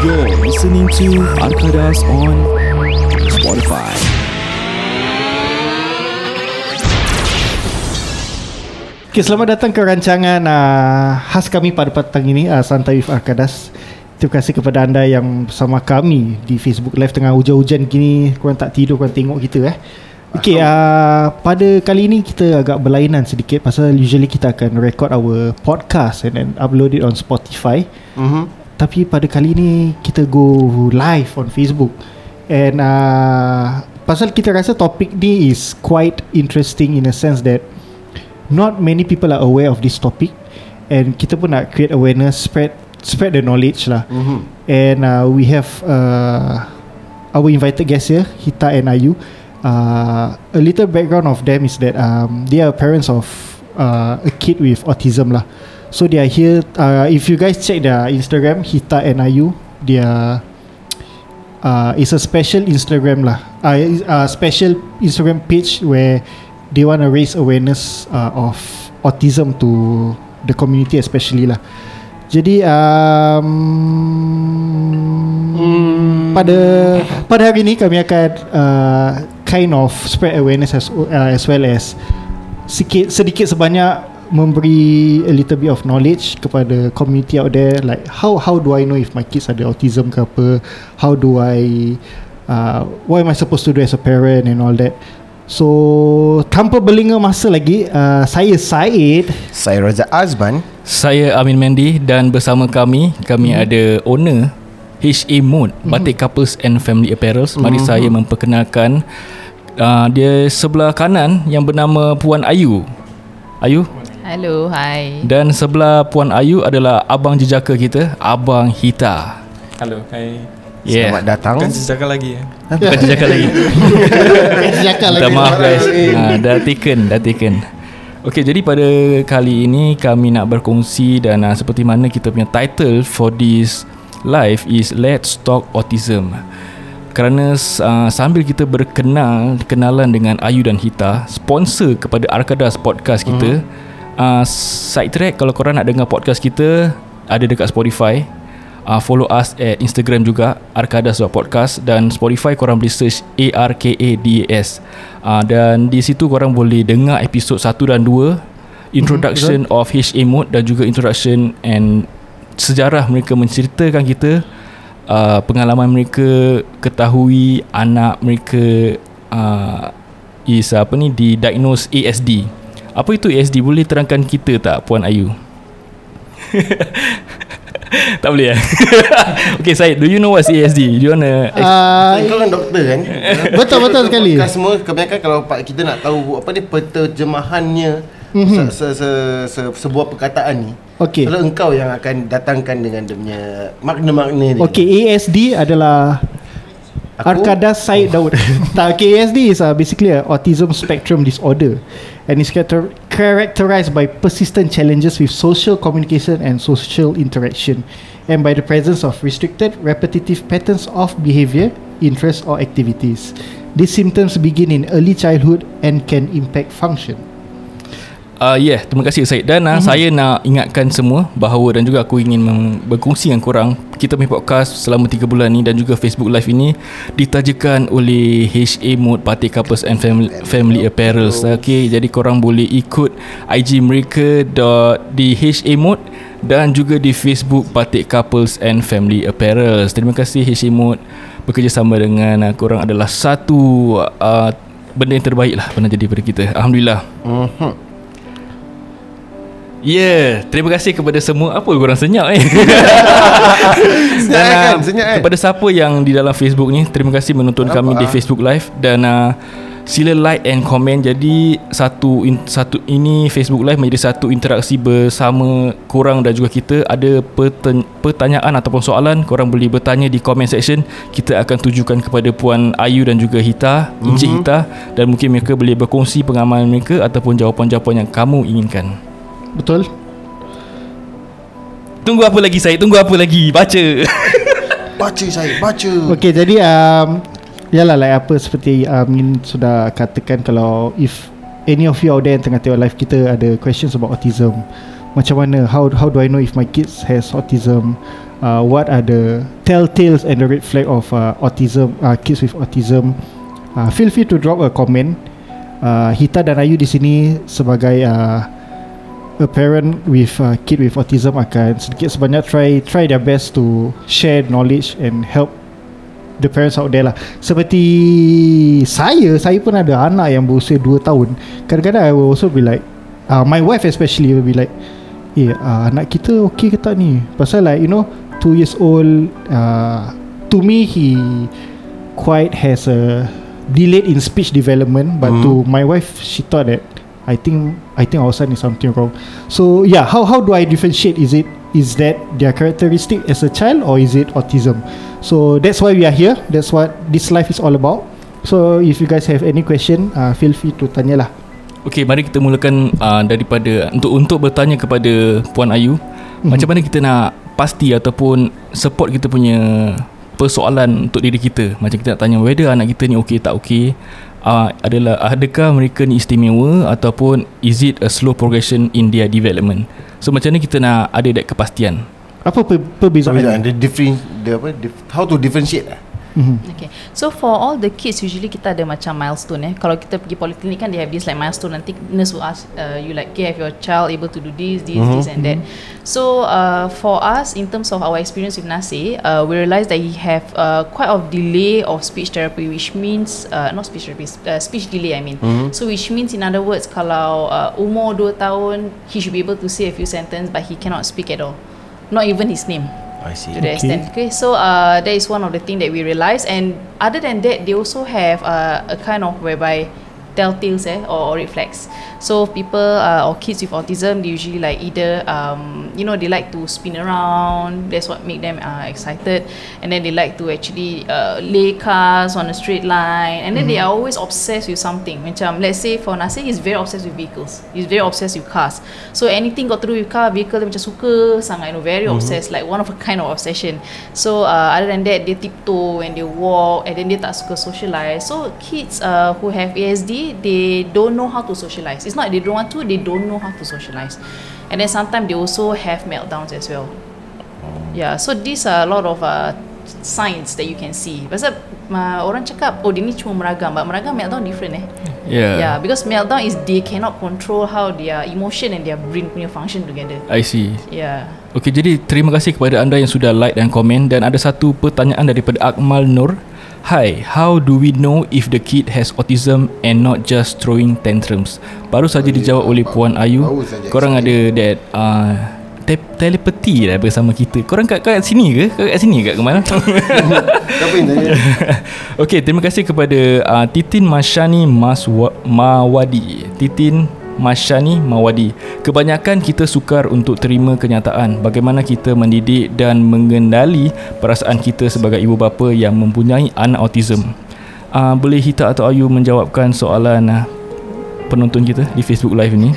You're listening to Arkadas on Spotify. Okay, selamat datang ke rancangan uh, khas kami pada petang ini uh, Santai with Arkadas. Terima kasih kepada anda yang bersama kami di Facebook Live tengah hujan-hujan gini Korang tak tidur, korang tengok kita eh. Okay, uh, pada kali ini kita agak berlainan sedikit Pasal usually kita akan record our podcast And then upload it on Spotify. Mm-hmm. Tapi pada kali ini kita go live on Facebook And uh, pasal kita rasa topik ni is quite interesting in a sense that Not many people are aware of this topic And kita pun nak create awareness, spread spread the knowledge lah Mm-hmm. And uh, we have uh, our invited guests here, Hita and Ayu. Uh, a little background of them is that um, they are parents of uh, a kid with autism lah. So they are here. Uh, if you guys check their Instagram, Hita and Ayu, they are uh, it's a special Instagram lah. Uh, a special Instagram page where they want to raise awareness uh, of autism to the community especially lah. Jadi um, Hmm. pada pada hari ini kami akan uh, kind of spread awareness as, uh, as well as sikit sedikit sebanyak memberi a little bit of knowledge kepada community out there like how how do I know if my kids ada autism ke apa how do I uh, what am I supposed to do as a parent and all that so tanpa berlinga masa lagi uh, saya Said Saya Raza Azman. Saya Amin Mendy dan bersama kami kami hmm. ada owner HA Mode hmm. Batik Couples and Family Apparels. Mari hmm. saya memperkenalkan uh, dia sebelah kanan yang bernama Puan Ayu. Ayu Hello, hi. dan sebelah Puan Ayu adalah abang jejaka kita, Abang Hita. Hello, hai. Yeah. Selamat datang. Bukan jejaka lagi ya. Bukan jejaka lagi. Cakap Minta maaf guys. Ha, dah taken, dah taken. Okey, jadi pada kali ini kami nak berkongsi dan uh, seperti mana kita punya title for this live is Let's Talk Autism. Kerana uh, sambil kita berkenal kenalan dengan Ayu dan Hita, sponsor kepada Arkadas podcast kita, hmm. Uh, side track kalau korang nak dengar podcast kita ada dekat Spotify. Uh, follow us at Instagram juga arkadas.podcast dan Spotify korang boleh search A-R-K-A-D-A-S uh, dan di situ korang boleh dengar episod 1 dan 2 introduction mm-hmm, of HA mode dan juga introduction and sejarah mereka menceritakan kita. Uh, pengalaman mereka ketahui anak mereka uh, is apa ni didiagnose ASD apa itu ASD boleh terangkan kita tak Puan Ayu tak boleh ya Okay Syed Do you know what's ASD Do you wanna uh, Kau kan doktor kan? Betul, betul sekali. Podcast semua kebanyakan kalau pak- kita nak tahu apa ni penterjemahannya Mhm. se, se, se, se, sebuah perkataan ni. Okey. Kalau engkau yang akan datangkan dengan dia punya makna-makna dia. Okay, ASD adalah Aku? Arkadas Syed Daud. tak, ASD is uh, basically a autism spectrum disorder and is character- characterized by persistent challenges with social communication and social interaction and by the presence of restricted repetitive patterns of behavior, interests or activities. These symptoms begin in early childhood and can impact function. Uh, yeah, terima kasih Syed Dan uh, saya nak ingatkan semua bahawa dan juga aku ingin mem- berkongsi dengan korang kita punya podcast selama 3 bulan ni dan juga Facebook Live ini ditajakan oleh HA Mode Party Couples and Family, Family Apparels. Okay, jadi korang boleh ikut IG mereka dot di HA Mode dan juga di Facebook Batik Couples and Family Apparels. Terima kasih HA Mode bekerjasama dengan uh, korang adalah satu uh, benda yang terbaik lah pernah jadi pada kita. Alhamdulillah. Mhm. Ya, yeah, terima kasih kepada semua. Apa korang senyap eh? Senyap kan? uh, Senyap kan? kepada siapa yang di dalam Facebook ni, terima kasih menonton Apa? kami di Facebook Live dan uh, sila like and comment. Jadi satu in, satu ini Facebook Live menjadi satu interaksi bersama korang dan juga kita. Ada perten, pertanyaan ataupun soalan, korang boleh bertanya di comment section. Kita akan tujukan kepada Puan Ayu dan juga Hita, Encik Mhm. Hita dan mungkin mereka boleh berkongsi pengalaman mereka ataupun jawapan-jawapan yang kamu inginkan. Betul? Tunggu apa lagi saya? Tunggu apa lagi? Baca. Baca saya, baca. Okay jadi um, Yalah like apa seperti Amin sudah katakan Kalau if Any of you out there yang tengah tengok live kita Ada questions about autism Macam mana How how do I know if my kids has autism uh, what are the telltales and the red flag of uh, autism, uh, kids with autism. Uh, feel free to drop a comment. Uh, Hita dan Ayu di sini sebagai uh, a parent with a kid with autism akan sedikit sebanyak try try their best to share knowledge and help the parents out there lah. Seperti saya, saya pun ada anak yang berusia 2 tahun. Kadang-kadang I will also be like, uh, my wife especially will be like, eh uh, anak kita okay ke tak ni? Pasal like you know, 2 years old, uh, to me he quite has a delayed in speech development, but Mhm. to my wife she thought that I think I think our son is something wrong. So yeah, how how do I differentiate? Is it is that their characteristic as a child or is it autism? So that's why we are here. That's what this life is all about. So if you guys have any question, uh, feel free to tanya lah. Okey, mari kita mulakan uh, daripada untuk untuk bertanya kepada Puan Ayu, mm-hmm. macam mana kita nak pasti ataupun support kita punya persoalan untuk diri kita. Macam kita nak tanya whether anak kita ni okey tak okey. Uh, adalah adakah mereka ni istimewa ataupun is it a slow progression in their development. So macam mana kita nak ada that kepastian. Apa per, perbezaan? Perbezaan the different the apa dif, how to differentiate lah. Mhm. Okay. So for all the kids usually kita ada macam milestone eh. Kalau kita pergi poliklinik kan they have this like milestone nanti nurse will ask uh, you like okay have your child able to do this this Mhm. this and that. So uh, for us in terms of our experience with Nasir, uh, we realised that he have uh, quite of delay of speech therapy which means uh, not speech therapy uh, speech delay I mean. Mhm. So which means in other words kalau uh, umur 2 tahun he should be able to say a few sentence but he cannot speak at all. Not even his name I see. to the Okay. extent. Okay, so uh, that is one of the thing that we realize. And other than that, they also have uh, a kind of whereby telltales eh, or, or red flags. So people uh, or kids with autism, they usually like either um, you know they like to spin around. That's what make them uh, excited, and then they like to actually uh, lay cars on a straight line, and then they are always obsessed with something. Macam let's say for Nasir, he's very obsessed with vehicles. He's very obsessed with cars. So anything got to do with car, vehicle, dia macam suka sangat, you know, very obsessed, like one of a kind of obsession. So uh, other than that, they tiptoe and they walk, and then dia tak suka socialize. So kids uh, who have ASD, they don't know how to socialize. It's not they don't want to, they don't know how to socialize. And then sometimes they also have meltdowns as well. Yeah, so these are a lot of uh, signs that you can see. Pasal uh, orang cakap, oh dia ni cuma meragam, but meragam meltdown different eh. Yeah. Yeah, because meltdown is they cannot control how their emotion and their brain punya function together. I see. Yeah. Okey, jadi terima kasih kepada anda yang sudah like dan komen dan ada satu pertanyaan daripada Akmal Nur. Hi, how do we know if the kid has autism and not just throwing tantrums? Baru saja dijawab oleh Puan Ayu. Korang ada that uh, te- telepati lah bersama kita. Korang kat, kat sini ke? Kat, kat sini kat yang tanya? Okey, terima kasih kepada uh, Titin Mashani Maswa- Mawadi. Titin Mashani Mawadi. Kebanyakan kita sukar untuk terima kenyataan bagaimana kita mendidik dan mengendali perasaan kita sebagai ibu bapa yang mempunyai anak autism. Uh, boleh Hita atau Ayu menjawabkan soalan uh, penonton kita di Facebook Live ini?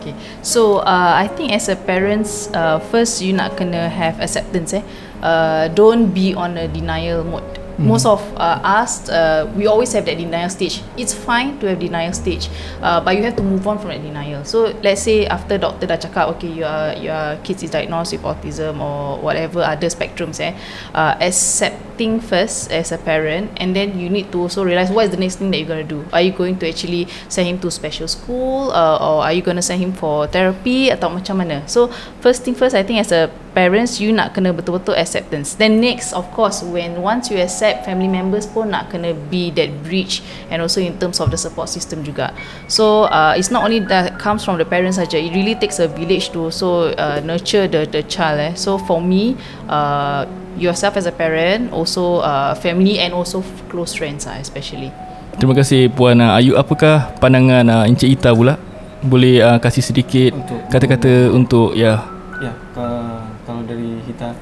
Okay. So uh, I think as a parents, uh, first you nak kena have acceptance eh. Uh, don't be on a denial mode. Mm. Most of uh, us, uh, we always have that denial stage. It's fine to have denial stage, uh, but you have to move on from that denial. So let's say after doctor dah cakap, okay, your your kids is diagnosed with autism or whatever other spectrums, eh, uh, accepting first as a parent, and then you need to also realize what is the next thing that you're gonna do. Are you going to actually send him to special school, uh, or are you gonna send him for therapy atau macam mana? So first thing first, I think as a parents you nak kena betul-betul acceptance. Then next of course when once you accept family members pun nak kena be that bridge and also in terms of the support system juga. So uh, it's not only that comes from the parents saja. It really takes a village to also uh, nurture the the child. Eh. So for me, uh, yourself as a parent, also uh, family and also f- close friends uh, especially. Terima kasih Puan uh, Ayu. Apakah pandangan uh, Encik Ita pula? Boleh uh, kasih sedikit Untuk- kata-kata untuk ya Ya, ke- kalau dari kita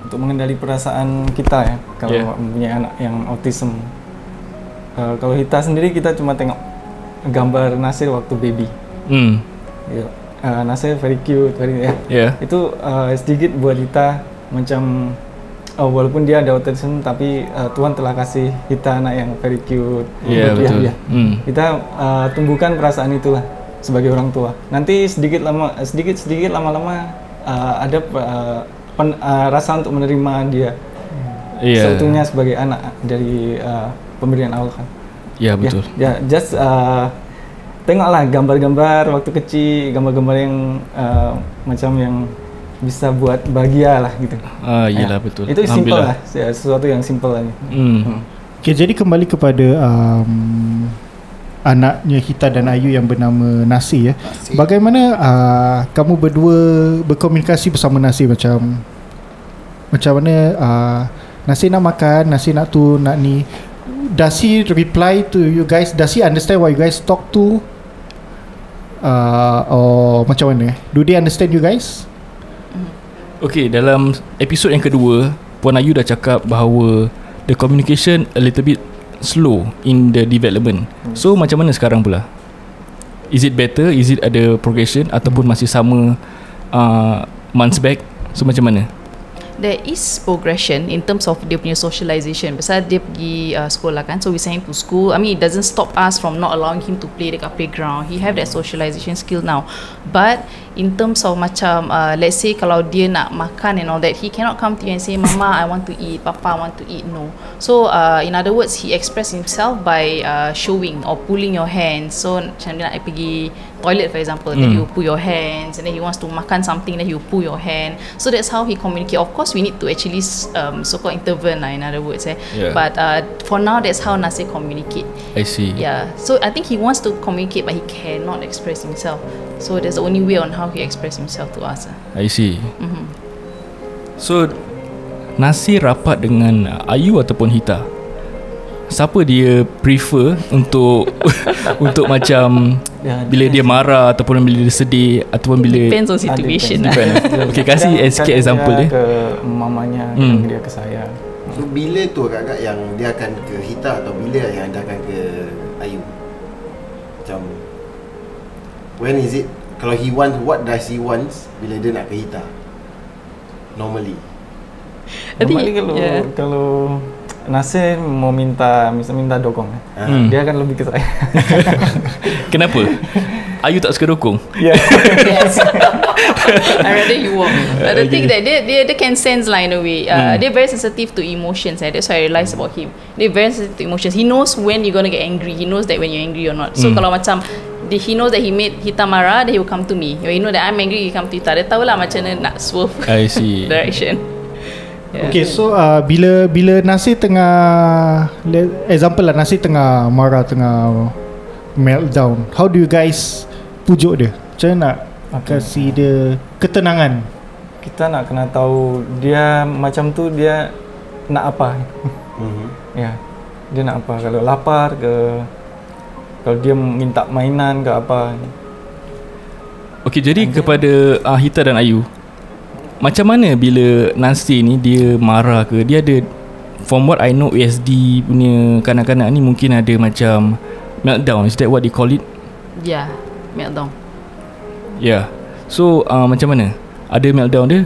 untuk mengendali perasaan kita ya, kalau Ya. mempunyai anak yang autism. Uh, kalau kita sendiri kita cuma tengok gambar Nasir waktu baby. Ya. Uh, Nasir very cute, very ya. ya Itu uh, sedikit buat kita macam oh, walaupun dia ada autism tapi uh, Tuhan telah kasih kita anak yang very cute. ya Untuk dia, betul. ya. Hmm. kita uh, tumbuhkan perasaan itulah sebagai orang tua. Nanti sedikit lama sedikit sedikit lama-lama uh, ada uh, pen, uh, rasa untuk menerima dia Ya. seutuhnya sebagai anak dari uh, pemberian Allah kan. Ya betul. Ya, ya just uh, tengoklah gambar-gambar waktu kecil, gambar-gambar yang uh, macam yang bisa buat bahagia lah gitu. Ah iyalah Ya. betul. Itu simple lah, ya, sesuatu yang simple lah. ni. Hmm. Okay, jadi kembali kepada um, anaknya Hita dan Ayu yang bernama Nasi ya. Nasi. Bagaimana uh, kamu berdua berkomunikasi bersama Nasi macam macam mana uh, Nasi nak makan, Nasi nak tu, nak ni. Does he reply to you guys? Does he understand what you guys talk to? Uh, or macam mana? Do they understand you guys? Okay, dalam episod yang kedua, Puan Ayu dah cakap bahawa the communication a little bit slow in the development. So macam mana sekarang pula? Is it better? Is it ada progression ataupun masih sama uh, months back? So macam mana? There is progression in terms of dia punya socialization. Pasal dia pergi uh, sekolah kan so we send him to school. I mean it doesn't stop us from not allowing him to play dekat playground. He have that socialization skill now. But in terms of macam uh, let's say kalau dia nak makan and all that he cannot come to you and say mama I want to eat. Papa I want to eat. No. So uh, in other words he express himself by uh, showing or pulling your hands so macam dia nak pergi toilet for example then Hmm. you pull your hands and then he wants to makan something then you pull your hand so that's how he communicate of course we need to actually um, so called intervene lah in other words eh Yeah. but uh, for now that's how Nasir communicate I see. yeah so I think he wants to communicate but he cannot express himself so there's the only way on how he express himself to us ah. I see. Mhm. So Nasir rapat dengan Ayu ataupun Hita? Siapa dia prefer untuk untuk macam Ya, bila dia marah ataupun bila dia sedih ataupun bila depends on Ah, situation depends. lah. Okay, kasih Kadang- sikit kadang example dia dia. ke mamanya, Hmm. kadang dia ke saya. So bila tu agak-agak yang dia akan ke Hita atau bila yang dia akan ke Ayu? Macam when is it kalau he want what does he wants bila dia nak ke Hita? Normally. Normally kalau yeah. kalau Nasir mau minta minta dokong. Hmm. dia akan lebih ke saya. Kenapa? Ayu tak suka dukung? Ya. yes. I rather you walk. But the thing that dia, dia, dia can sense lah in a way. Uh, Hmm. Dia very sensitive to emotions. Eh. That's what I realised about him. Dia very sensitive to emotions. He knows when you're gonna get angry. He knows that when you're angry or not. So Hmm. kalau macam he knows that he made Hita marah, then he will come to me. When he know that I'm angry, he come to Hita. Dia tahu lah macam mana nak swerve I see. direction. Yeah. Okay, so uh, bila bila Nasir tengah le- example lah Nasir tengah marah tengah meltdown. How do you guys pujuk dia? Macam nak Okay. kasih dia ketenangan? Kita nak kena tahu dia macam tu dia nak apa. Mhm. Ya. Dia nak apa? Kalau lapar ke kalau dia minta mainan ke apa. Okay, jadi kepada uh, Hita dan Ayu, macam mana bila Nasir ni dia marah ke? Dia ada from what I know ASD punya kanak-kanak ni mungkin ada macam meltdown. Is that what they call it? Yeah. Meltdown. Yeah. So uh, macam mana? Ada meltdown dia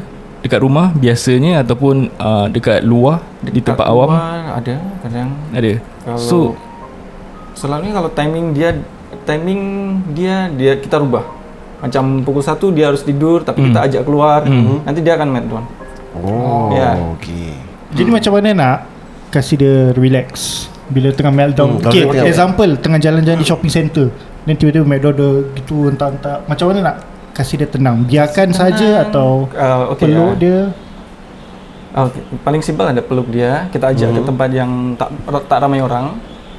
dekat rumah biasanya ataupun uh, dekat luar di tempat awam? Ada kadang. Ada. Kalau So selalunya kalau timing dia timing dia dia kita rubah. Macam pukul 1 dia harus tidur tapi Hmm. kita ajak keluar, Hmm. nanti dia akan meltdown. Oh, Ya. okay. Jadi macam mana nak kasih dia relax bila tengah meltdown? Hmm, okay, tengah- example tengah jalan-jalan di shopping center. Then tiba-tiba meltdown dia gitu entah-entah. Macam mana nak kasih dia tenang? Biarkan saja atau Uh, okay, peluk ah. dia? Ah, okay. Paling simpel ada peluk dia, kita ajak ke Mhm. tempat yang tak tak ramai orang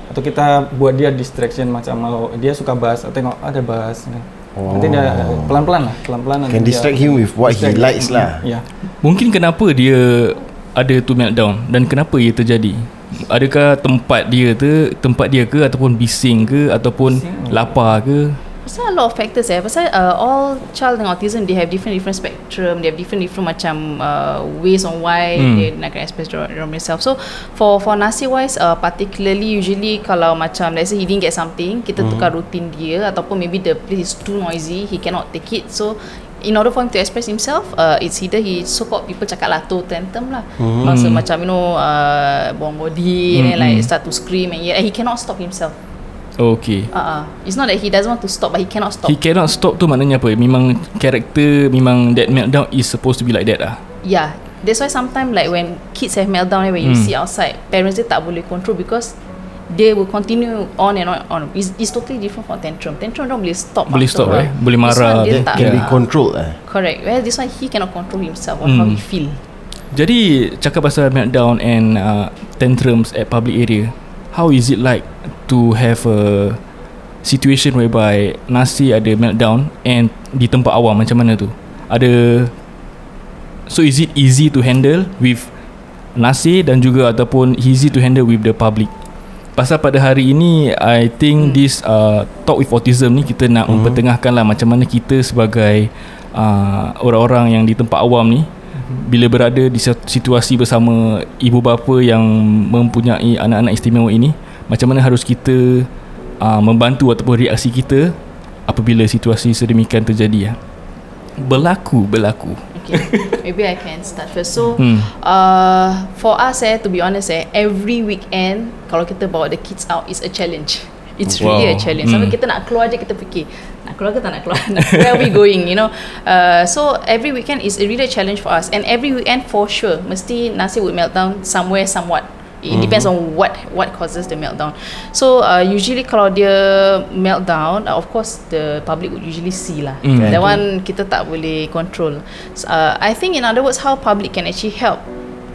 atau kita buat dia distraction macam kalau dia suka bass, tengok ada bass. Nanti dia pelan-pelan lah, pelan-pelan nanti Can distract him with what he likes lah. Ya. mungkin kenapa dia ada tu meltdown dan kenapa ia terjadi? Adakah tempat dia tu tempat dia ke ataupun bising ke ataupun Bising. lapar ke? Pasal a lot of factors eh. Pasal uh, all child dengan autism they have different different spectrum, they have different different macam uh, ways on why Hmm. hmm. they nak express themselves. So for for Nasir wise uh, particularly usually kalau macam let's say he didn't get something, kita Hmm. tukar rutin dia ataupun maybe the place is too noisy, he cannot take it. So in order for him to express himself, uh, it's either he so called people cakap lah toe tantrum lah. Hmm. Masa macam you know uh, buang body Hmm, and then like hmm. start to scream and, yeah, and he cannot stop himself. Okay. Uh, uh, it's not that he doesn't want to stop but he cannot stop. He cannot stop tu maknanya apa? Memang karakter memang that meltdown is supposed to be like that lah. yeah that's why sometimes like when kids have meltdown eh, when you Hmm. see outside parents dia tak boleh control because they will continue on and on on it's, it's totally different from tantrum tantrum dia boleh stop Boleh stop, eh? Boleh This marah, one dia dia tak Can be controlled eh. correct whereas this one he cannot control himself on how Hmm. he feel Jadi cakap pasal meltdown and uh, tantrums at public area, how is it like to have a situation whereby Nasi ada meltdown and di tempat awam macam mana tu? Ada so is it easy to handle with Nasi dan juga ataupun easy to handle with the public? Pasal pada hari ini I think hmm. this uh, talk with autism ni kita nak hmm. mempertengahkan lah macam mana kita sebagai uh, orang-orang yang di tempat awam ni bila berada di situasi bersama ibu bapa yang mempunyai anak-anak istimewa ini macam mana harus kita uh, membantu ataupun reaksi kita apabila situasi sedemikian terjadi ya. Berlaku berlaku. okay maybe I can start first so Hmm. uh, for us eh to be honest eh every weekend kalau kita bawa the kids out is a challenge it's really a Wow. challenge sampai Hmm. kita nak keluar je kita fikir nak keluar ke tak nak keluar where are we going you know uh, so every weekend is a really a challenge for us and every weekend for sure mesti Nasir would melt down somewhere somewhat It depends on what what causes the meltdown. So uh, usually kalau dia meltdown, uh, of course the public would usually see lah. Mm. That one kita tak boleh control. So, uh, I think in other words, how public can actually help.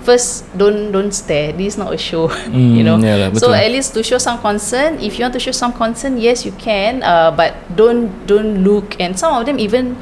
First, don't don't stare. This is not a show, Mm, you know. yeah lah, so at least to show some concern. If you want to show some concern, yes, you can. Uh, but don't don't look. And some of them even.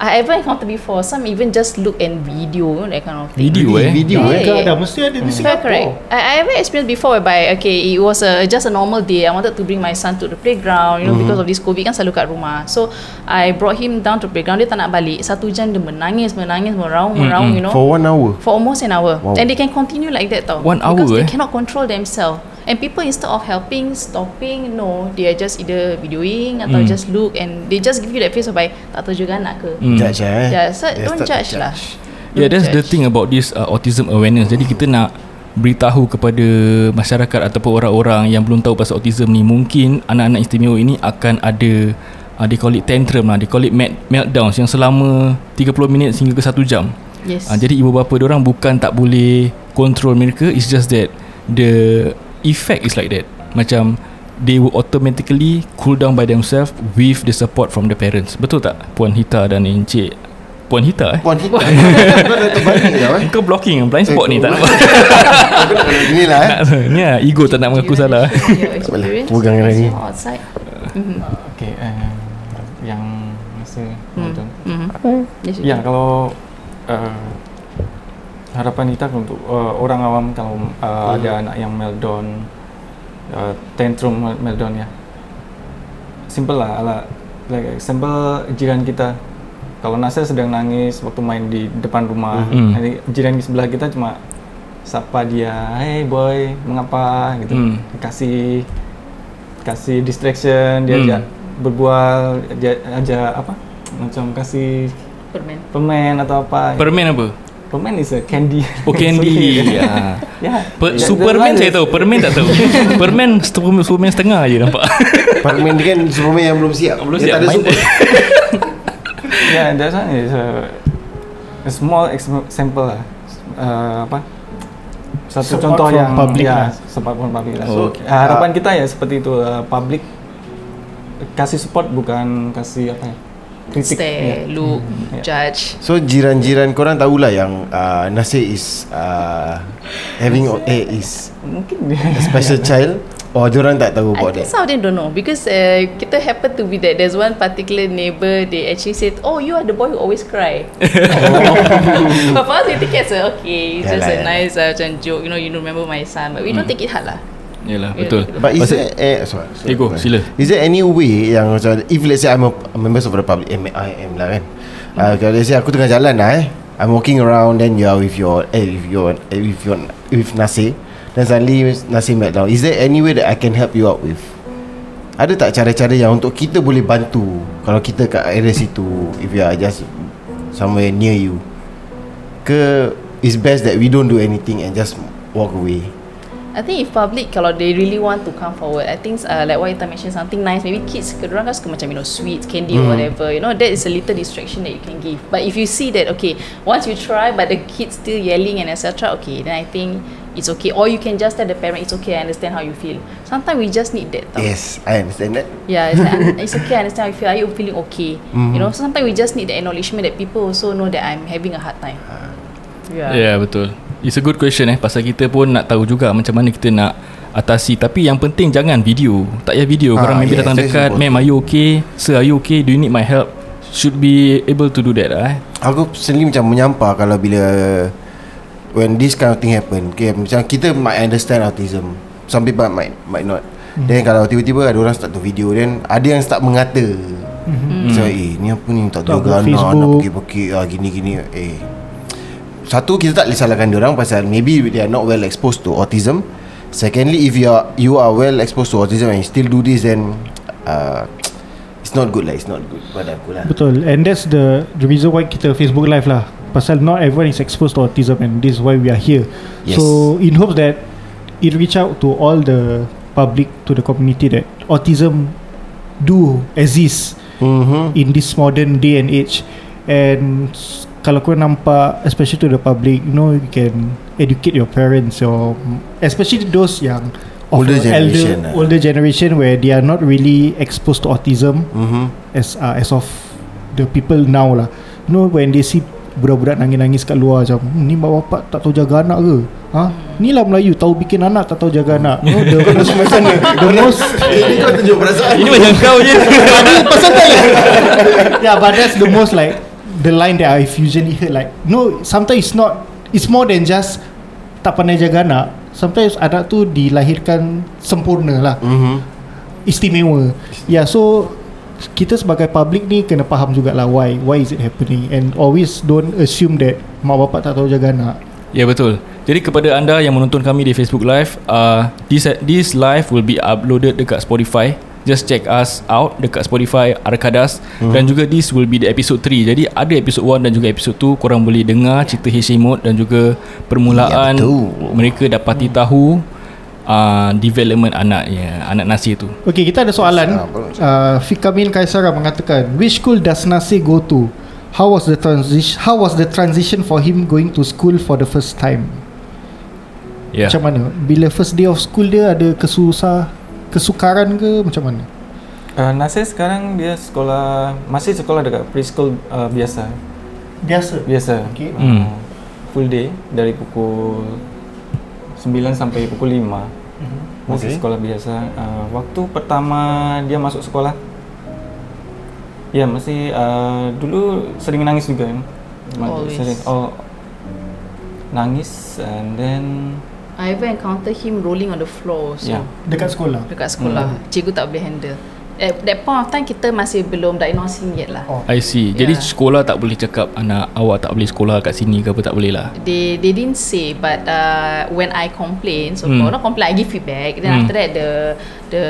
I ever encountered before. Some even just look and video that kind of thing. Video eh. Video Yeah, eh. yeah. Ada mesti ada di Singapore. correct. I, I ever experienced before whereby okay, it was a just a normal day. I wanted to bring my son to the playground, you know, because of this COVID kan selalu kat rumah. So I brought him down to playground. Dia tak nak balik. Satu jam dia menangis, menangis, meraung, meraung, you know. For one hour. For almost an hour Wow. And they can continue like that tau One hour, Because they eh? cannot control themselves And people instead of helping Stopping No They are just either videoing Atau Hmm. just look And they just give you that face of like Tak tahu juga anak ke Hmm. Judge eh. Yeah so They don't to judge lah Yeah, Don't that's the judge. thing about this uh, autism awareness. Jadi kita nak beritahu kepada masyarakat ataupun orang-orang yang belum tahu pasal autism ni mungkin anak-anak istimewa ini akan ada uh, they call it tantrum lah, they call it melt, meltdowns yang selama 30 minit hingga ke 1 jam. Yes Uh, jadi ibu bapa orang bukan tak boleh control mereka, it's just that the effect is like that. Macam they will automatically cool down by themselves with the support from the parents. Betul tak Puan Hita dan Encik? Puan Hita eh? Puan Hita. Kau eh. Kau blocking blind spot ni tak nak Aku nak kena gini lah eh. Ni lah ego tak nak mengaku salah Aku pegang lagi. you're outside Mhm. Okay, uh, yang masa Hmm. Mhm. Yes, you Ya, kalau uh, harapan kita untuk uh, orang awam kalau uh, ada anak yang meltdown, uh, tantrum mel- meltdown ya. Simple lah, ala, like example jiran kita. Kalau Nasir sedang nangis waktu main di depan rumah, Mhm. nanti jiran di sebelah kita cuma sapa dia, hey boy, mengapa gitu, Hmm. kasih kasih distraction, dia Hmm. ajak berbual, dia ajak apa, macam kasih Permen permen atau apa. Permen apa? Permen is a candy. Oh candy ya. ya. Per, Ya, Superman dia- saya tahu Permen tak tahu Permen Superman, Superman setengah je nampak dia kan Superman yang belum siap. Belum Dia siap, tak ada super. Yeah, that's one is a, a small example lah. Uh, apa? Satu Support contoh from yang public ya, lah. support from public lah. Oh, So, okay. uh, harapan kita ya seperti itu uh, public kasih support bukan kasih apa ya? Kritik. Stare Ya. Look Yeah. Judge So jiran-jiran korang tahulah yang uh, Nasir is uh, having eh is Mungkin a special child or diorang tak tahu I about think that. some of them don't know because uh, kita happen to be that there's one particular neighbor they actually said oh you are the boy who always cry but for us we take it as a okay it's Yeah just lah, a yeah. nice uh, macam joke you know you remember my son but we don't take it hard lah Yalah Yeah. betul But is there eh, sorry, sorry. Eh, go, sila. Is there any way yang macam if let's say I'm a, a member of the public eh, I am lah kan. Uh, kalau let's say aku tengah jalan lah eh. I'm walking around then you are with your eh with your eh, with your with Nasir then suddenly Nasir meltdown. Is there any way that I can help you out with? Ada tak cara-cara yang untuk kita boleh bantu kalau kita kat area situ if you are just somewhere near you? Ke it's best that we don't do anything and just walk away? I think if public kalau they really want to come forward, I think uh, like what you mentioned something nice. Maybe kids, kedua kan suka macam you know sweets, candy or whatever. You know that is a little distraction that you can give. But if you see that okay, once you try, but the kids still yelling and etc. Okay, then I think it's okay. Or you can just tell the parent it's okay. I understand how you feel. Sometimes we just need that. Tau. Yes, I understand that. Yeah, it's, like, it's okay. I understand how you feel. Are you feeling okay? You know, so sometimes we just need the acknowledgement that people also know that I'm having a hard time. Yeah. Ya yeah, betul It's a good question eh Pasal kita pun nak tahu juga Macam mana kita nak atasi Tapi yang penting jangan video Tak payah video Ah, Korang maybe yes, datang dekat. Ma'am are you okay Sir are you okay Do you need my help Should be able to do that lah eh Aku sendiri macam menyampah kalau bila when this kind of thing happen. Okay, macam kita might understand autism. Some people might might not. Hmm. Then kalau tiba-tiba ada orang start to video then ada yang start mengata. Hmm. So eh ni apa ni tak Facebook. nak pergi-pergi ah, gini-gini eh. Satu kita tak boleh salahkan dia orang pasal maybe they are not well exposed to autism. Secondly if you are you are well exposed to autism and you still do this then uh, it's not good lah, it's not good pada aku lah. Betul And that's the The reason why kita Facebook live lah Pasal not everyone is exposed to autism And this is why we are here Yes. So in hopes that It reach out to all the Public To the community that Autism Do exist Mhm. In this modern day and age And Kalau kau nampak Especially to the public You know you can Educate your parents Your Especially those yang of Older generation elder, lah. Older generation Where they are not really Exposed to autism Mhm. as uh, as of the people now lah. You know when they see budak-budak nangis-nangis kat luar macam hmm, ni mak bapak tak tahu jaga anak ke? Ha? Ni lah Melayu tahu bikin anak tak tahu jaga anak. You know, the, the, the, the most Ini kau tunjuk perasaan Ini macam kau je yeah, but that's the most like the line that I've usually heard like no sometimes it's not it's more than just tak pandai jaga anak. Sometimes anak tu dilahirkan sempurna lah. Mhm. istimewa. Ya, yeah, so kita sebagai public ni kena faham jugalah why why is it happening and always don't assume that mak bapak tak tahu jaga anak. Ya betul Jadi kepada anda yang menonton kami di Facebook Live uh, this, this live will be uploaded dekat Spotify Just check us out dekat Spotify Arkadas hmm. Dan juga this will be the episode 3 Jadi ada episode 1 dan juga episode 2 Korang boleh dengar cerita Hashimut Dan juga permulaan Ya, betul. Mereka dapati tahu uh, Development anaknya Anak Nasir tu Okay, kita ada soalan. Uh, Fik Kamil Kaisara mengatakan, which school does Nasir go to? How was the transition? How was the transition for him going to school for the first time? Ya Macam mana? Bila first day of school dia ada kesusah, kesukaran ke macam mana? Uh, Nasir sekarang dia sekolah masih sekolah dekat preschool uh, biasa. Biasa. Biasa. Okay. Uh, Hmm. Full day dari pukul 9 sampai pukul 5. Masih Okay. sekolah biasa. Uh, waktu pertama dia masuk sekolah Ya, masih uh, dulu sering nangis juga kan. Always. Sering, oh, nangis and then I ever encounter him rolling on the floor so Yeah. Dekat sekolah. dekat sekolah. Cikgu tak boleh handle. At that point of time kita masih belum diagnosing yet lah. Oh. I see Jadi Ya. sekolah tak boleh cakap Anak awak tak boleh sekolah kat sini ke apa tak boleh lah They they didn't say but uh, when I complain so Hmm. hmm. not complain I give feedback then Hmm. after that the the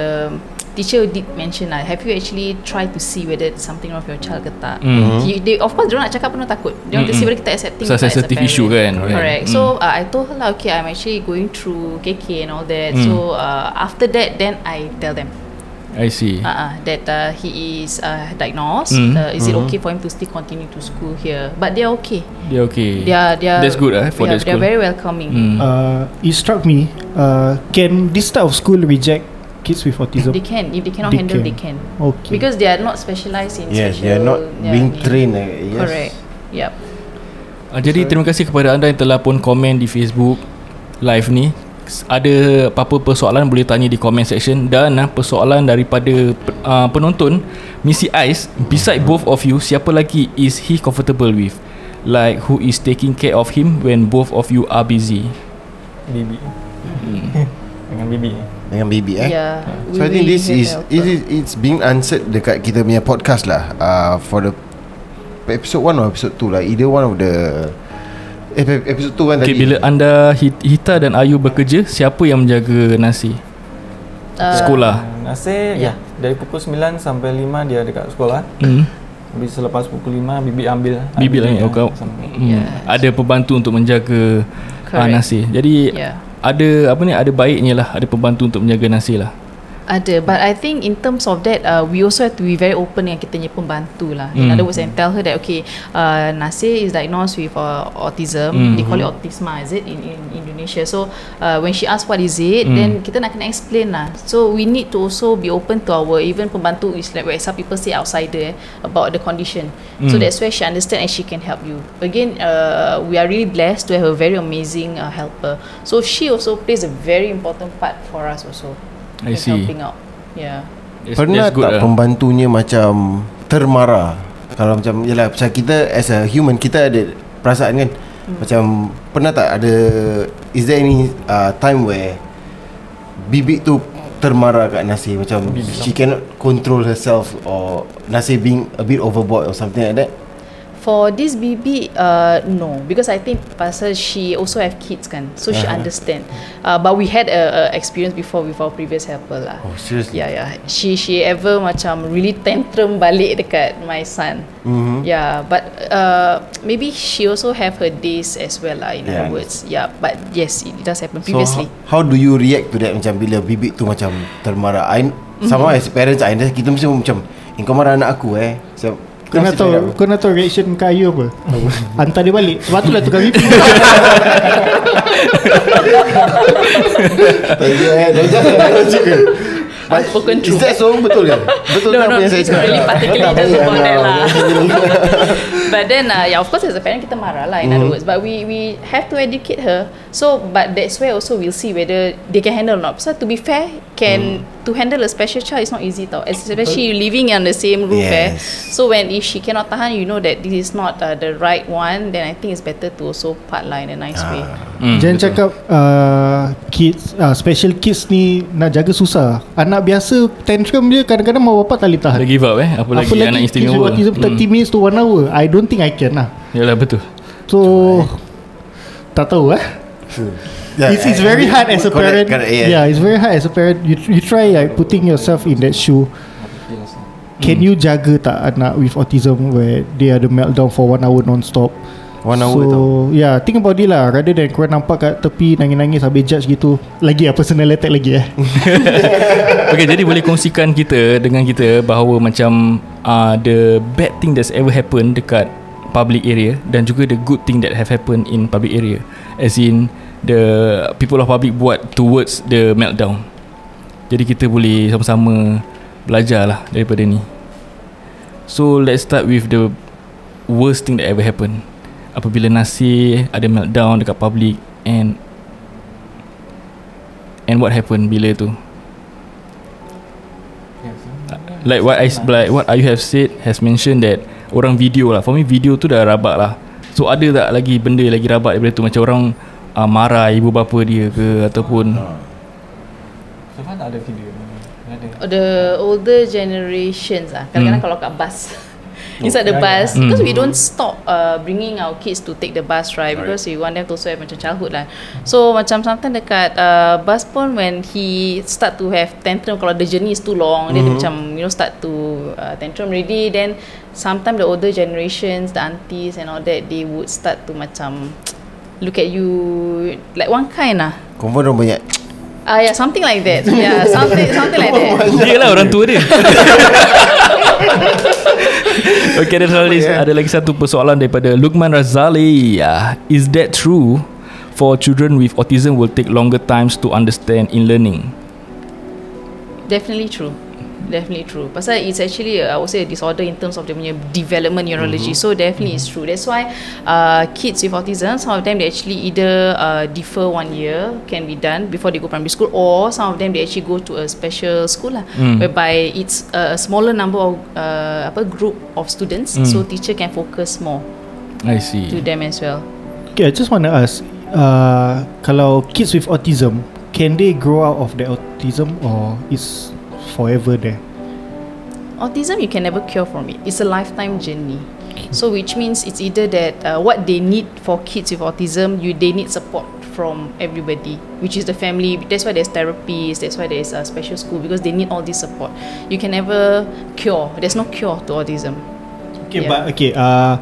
teacher did mention lah have you actually tried to see whether something wrong with your child ke tak Hmm. He, they, of course dia nak cakap pun takut dia want to see whether kita accepting a sensitive issue kan, right? correct Mm. so uh, I told her lah okay I'm actually going through KK and all that Mm. so uh, after that then I tell them I see uh, uh, that uh, he is uh, diagnosed Mm. uh, is it okay for him to still continue to school here but they're okay Dia okay they are they are That's good eh, for yeah, the they're school. very welcoming Hmm. Uh, it struck me. Uh, can this type of school reject kids with autism? They can if they cannot They handle can. they can Okay. because they are not specialized in Yes, special they are not yeah, being need. trained. uh, Yes. correct yep Uh, jadi terima kasih kepada anda yang telah pun komen di Facebook live ni. Ada apa-apa persoalan boleh tanya di comment section dan uh, persoalan daripada uh, penonton Missy Ice beside both of you siapa lagi is he comfortable with? Like who is taking care of him when both of you are busy? Bibi. Hmm. Dengan Bibi. Dengan baby eh. yeah So I think this is it is it's being answered dekat kita punya podcast lah. Uh, for the episode 1 or episode 2 lah. Either one of the eh, ep- episode 2 kan Okay, tadi. bila anda Hit- Hita dan Ayu bekerja, siapa yang menjaga Nasi? Uh, Sekolah. Nasir ya. dari pukul 9 sampai 5 dia dekat sekolah. Hmm. Habis selepas pukul 5 Bibi ambil. Bibi lah ya. Hmm. Yeah. Ada pembantu untuk menjaga uh. Nasi. Jadi yeah ada apa ni ada baiknya lah ada pembantu untuk menjaga Nasir lah Ada. But I think in terms of that uh, We also have to be very open Dengan kita punya pembantu lah. In Hmm. other words And tell her that Okay uh, Nasir is diagnosed with uh, autism. Hmm. They call it autisma Is it in, in Indonesia? So uh, when she ask what is it Hmm. Then kita nak kena explain lah. So we need to also Be open to our Even pembantu is like Where some people say outsider eh, About the condition. So Hmm. that's where she understand And she can help you. Again uh, We are really blessed To have a very amazing uh, helper. So she also plays A very important part For us also I see. helping out. Yeah. That's, Pernah that's tak lah. pembantunya macam termarah Kalau macam Yelah macam kita As a human Kita ada perasaan kan Hmm. Macam Pernah tak ada Is there any uh, time where Bibik tu termarah kat Nasir Macam She cannot control herself Or Nasir being a bit overboard Or something like that For this BB, uh, no, because I think pasal she also have kids kan, so she Uh-huh. understand. Uh, but we had a, a experience before with our previous helper lah. Oh seriously Yeah, yeah. She she ever macam really tantrum balik dekat my son. Mhm. Yeah, but uh, maybe she also have her days as well lah. In Yeah, other words, yeah. But yes, it does happen So previously. how, how do you react to that Macam bila bibik tu macam termarah I, Sama as parents I, Kita mesti macam Eh kau marah anak aku eh so, Kau nak tahu Kau nak tahu reaction Kak Ayu apa Hantar dia balik. Sebab tu lah tukar VP Unspoken Is truth. that so? Betul kan? Betul No, tak no, apa yang saya cakap? really particularly about that lah. but then uh, yeah of course as a parent kita marah lah in other Mm-hmm. words. But we we have to educate her so but that's where also we'll see whether they can handle or not. So to be fair can Mm. to handle a special child is not easy tau especially you living on the same roof eh. Yes. so when if she cannot tahan you know that this is not uh, the right one then I think it's better to also part lah in a nice way. Hmm, Jangan betul. cakap uh, Kids uh, Special kids ni Nak jaga susah. Anak biasa Tantrum dia Kadang-kadang mak bapak tak boleh tahan. Dah give up eh Apa, lagi anak istimewa. autism 30 minutes to 1 hour. I don't think I can lah. Yalah betul. So Tak tahu eh Yeah, it's, it's very hard as a parent. correct, yeah. it's very hard as a parent. You, you try like putting yourself in that shoe. Can you jaga tak anak with autism Where they ada meltdown for 1 hour non-stop? One hour so, tau. Yeah think about it lah. Rather than korang nampak kat tepi Nangis-nangis habis judge gitu Lagi lah personal attack lagi eh. Okay jadi boleh kongsikan kita Dengan kita Bahawa macam uh, The bad thing that's ever happened Dekat public area Dan juga the good thing that have happened In public area. As in The people of public buat Towards the meltdown. Jadi kita boleh Sama-sama Belajar lah Daripada ni. So let's start with the Worst thing that ever happened. Apabila Nasir Ada meltdown dekat public And And what happened bila tu? Like what I like what Ayu have said has mentioned that orang video lah. For me video tu dah rabak lah. So ada tak lagi benda lagi rabak daripada tu macam orang uh, marah ibu bapa dia ke ataupun So far tak ada video ada. the older generations ah kadang-kadang Hmm. kalau kat bus inside the yeah, bus yeah. because Hmm. we don't stop uh, bringing our kids to take the bus right because we want them to also have macam childhood lah so macam sometimes dekat uh, bus pun when he start to have tantrum kalau the journey is too long then dia macam you know start to uh, tantrum already then sometimes the older generations the aunties and all that they would start to macam look at you like one kind lah Confirm orang banyak Ah uh, yeah, something like that. Yeah, something something like that. dia lah orang tua dia. okay, ada lagi, ada lagi satu persoalan daripada Lukman Razali. Uh, is that true for children with autism will take longer times to understand in learning? Definitely true. Definitely true. Pasal it's actually uh, I would say a disorder in terms of the punya development neurology. So definitely it's true. That's why uh, kids with autism, some of them they actually either uh, defer one year can be done before they go primary school, or some of them they actually go to a special school lah, Mm. whereby it's a smaller number of uh, apa group of students, Mm. so teacher can focus more I to see. them as well. Okay I just want to ask uh, Kalau kids with autism Can they grow out of the autism Or is forever there. Autism you can never cure from it. It's a lifetime journey. So which means it's either that uh, what they need for kids with autism you they need support from everybody which is the family. That's why there's therapies that's why there's a special school because they need all this support. You can never cure. There's no cure to autism. Okay Yeah. but okay uh,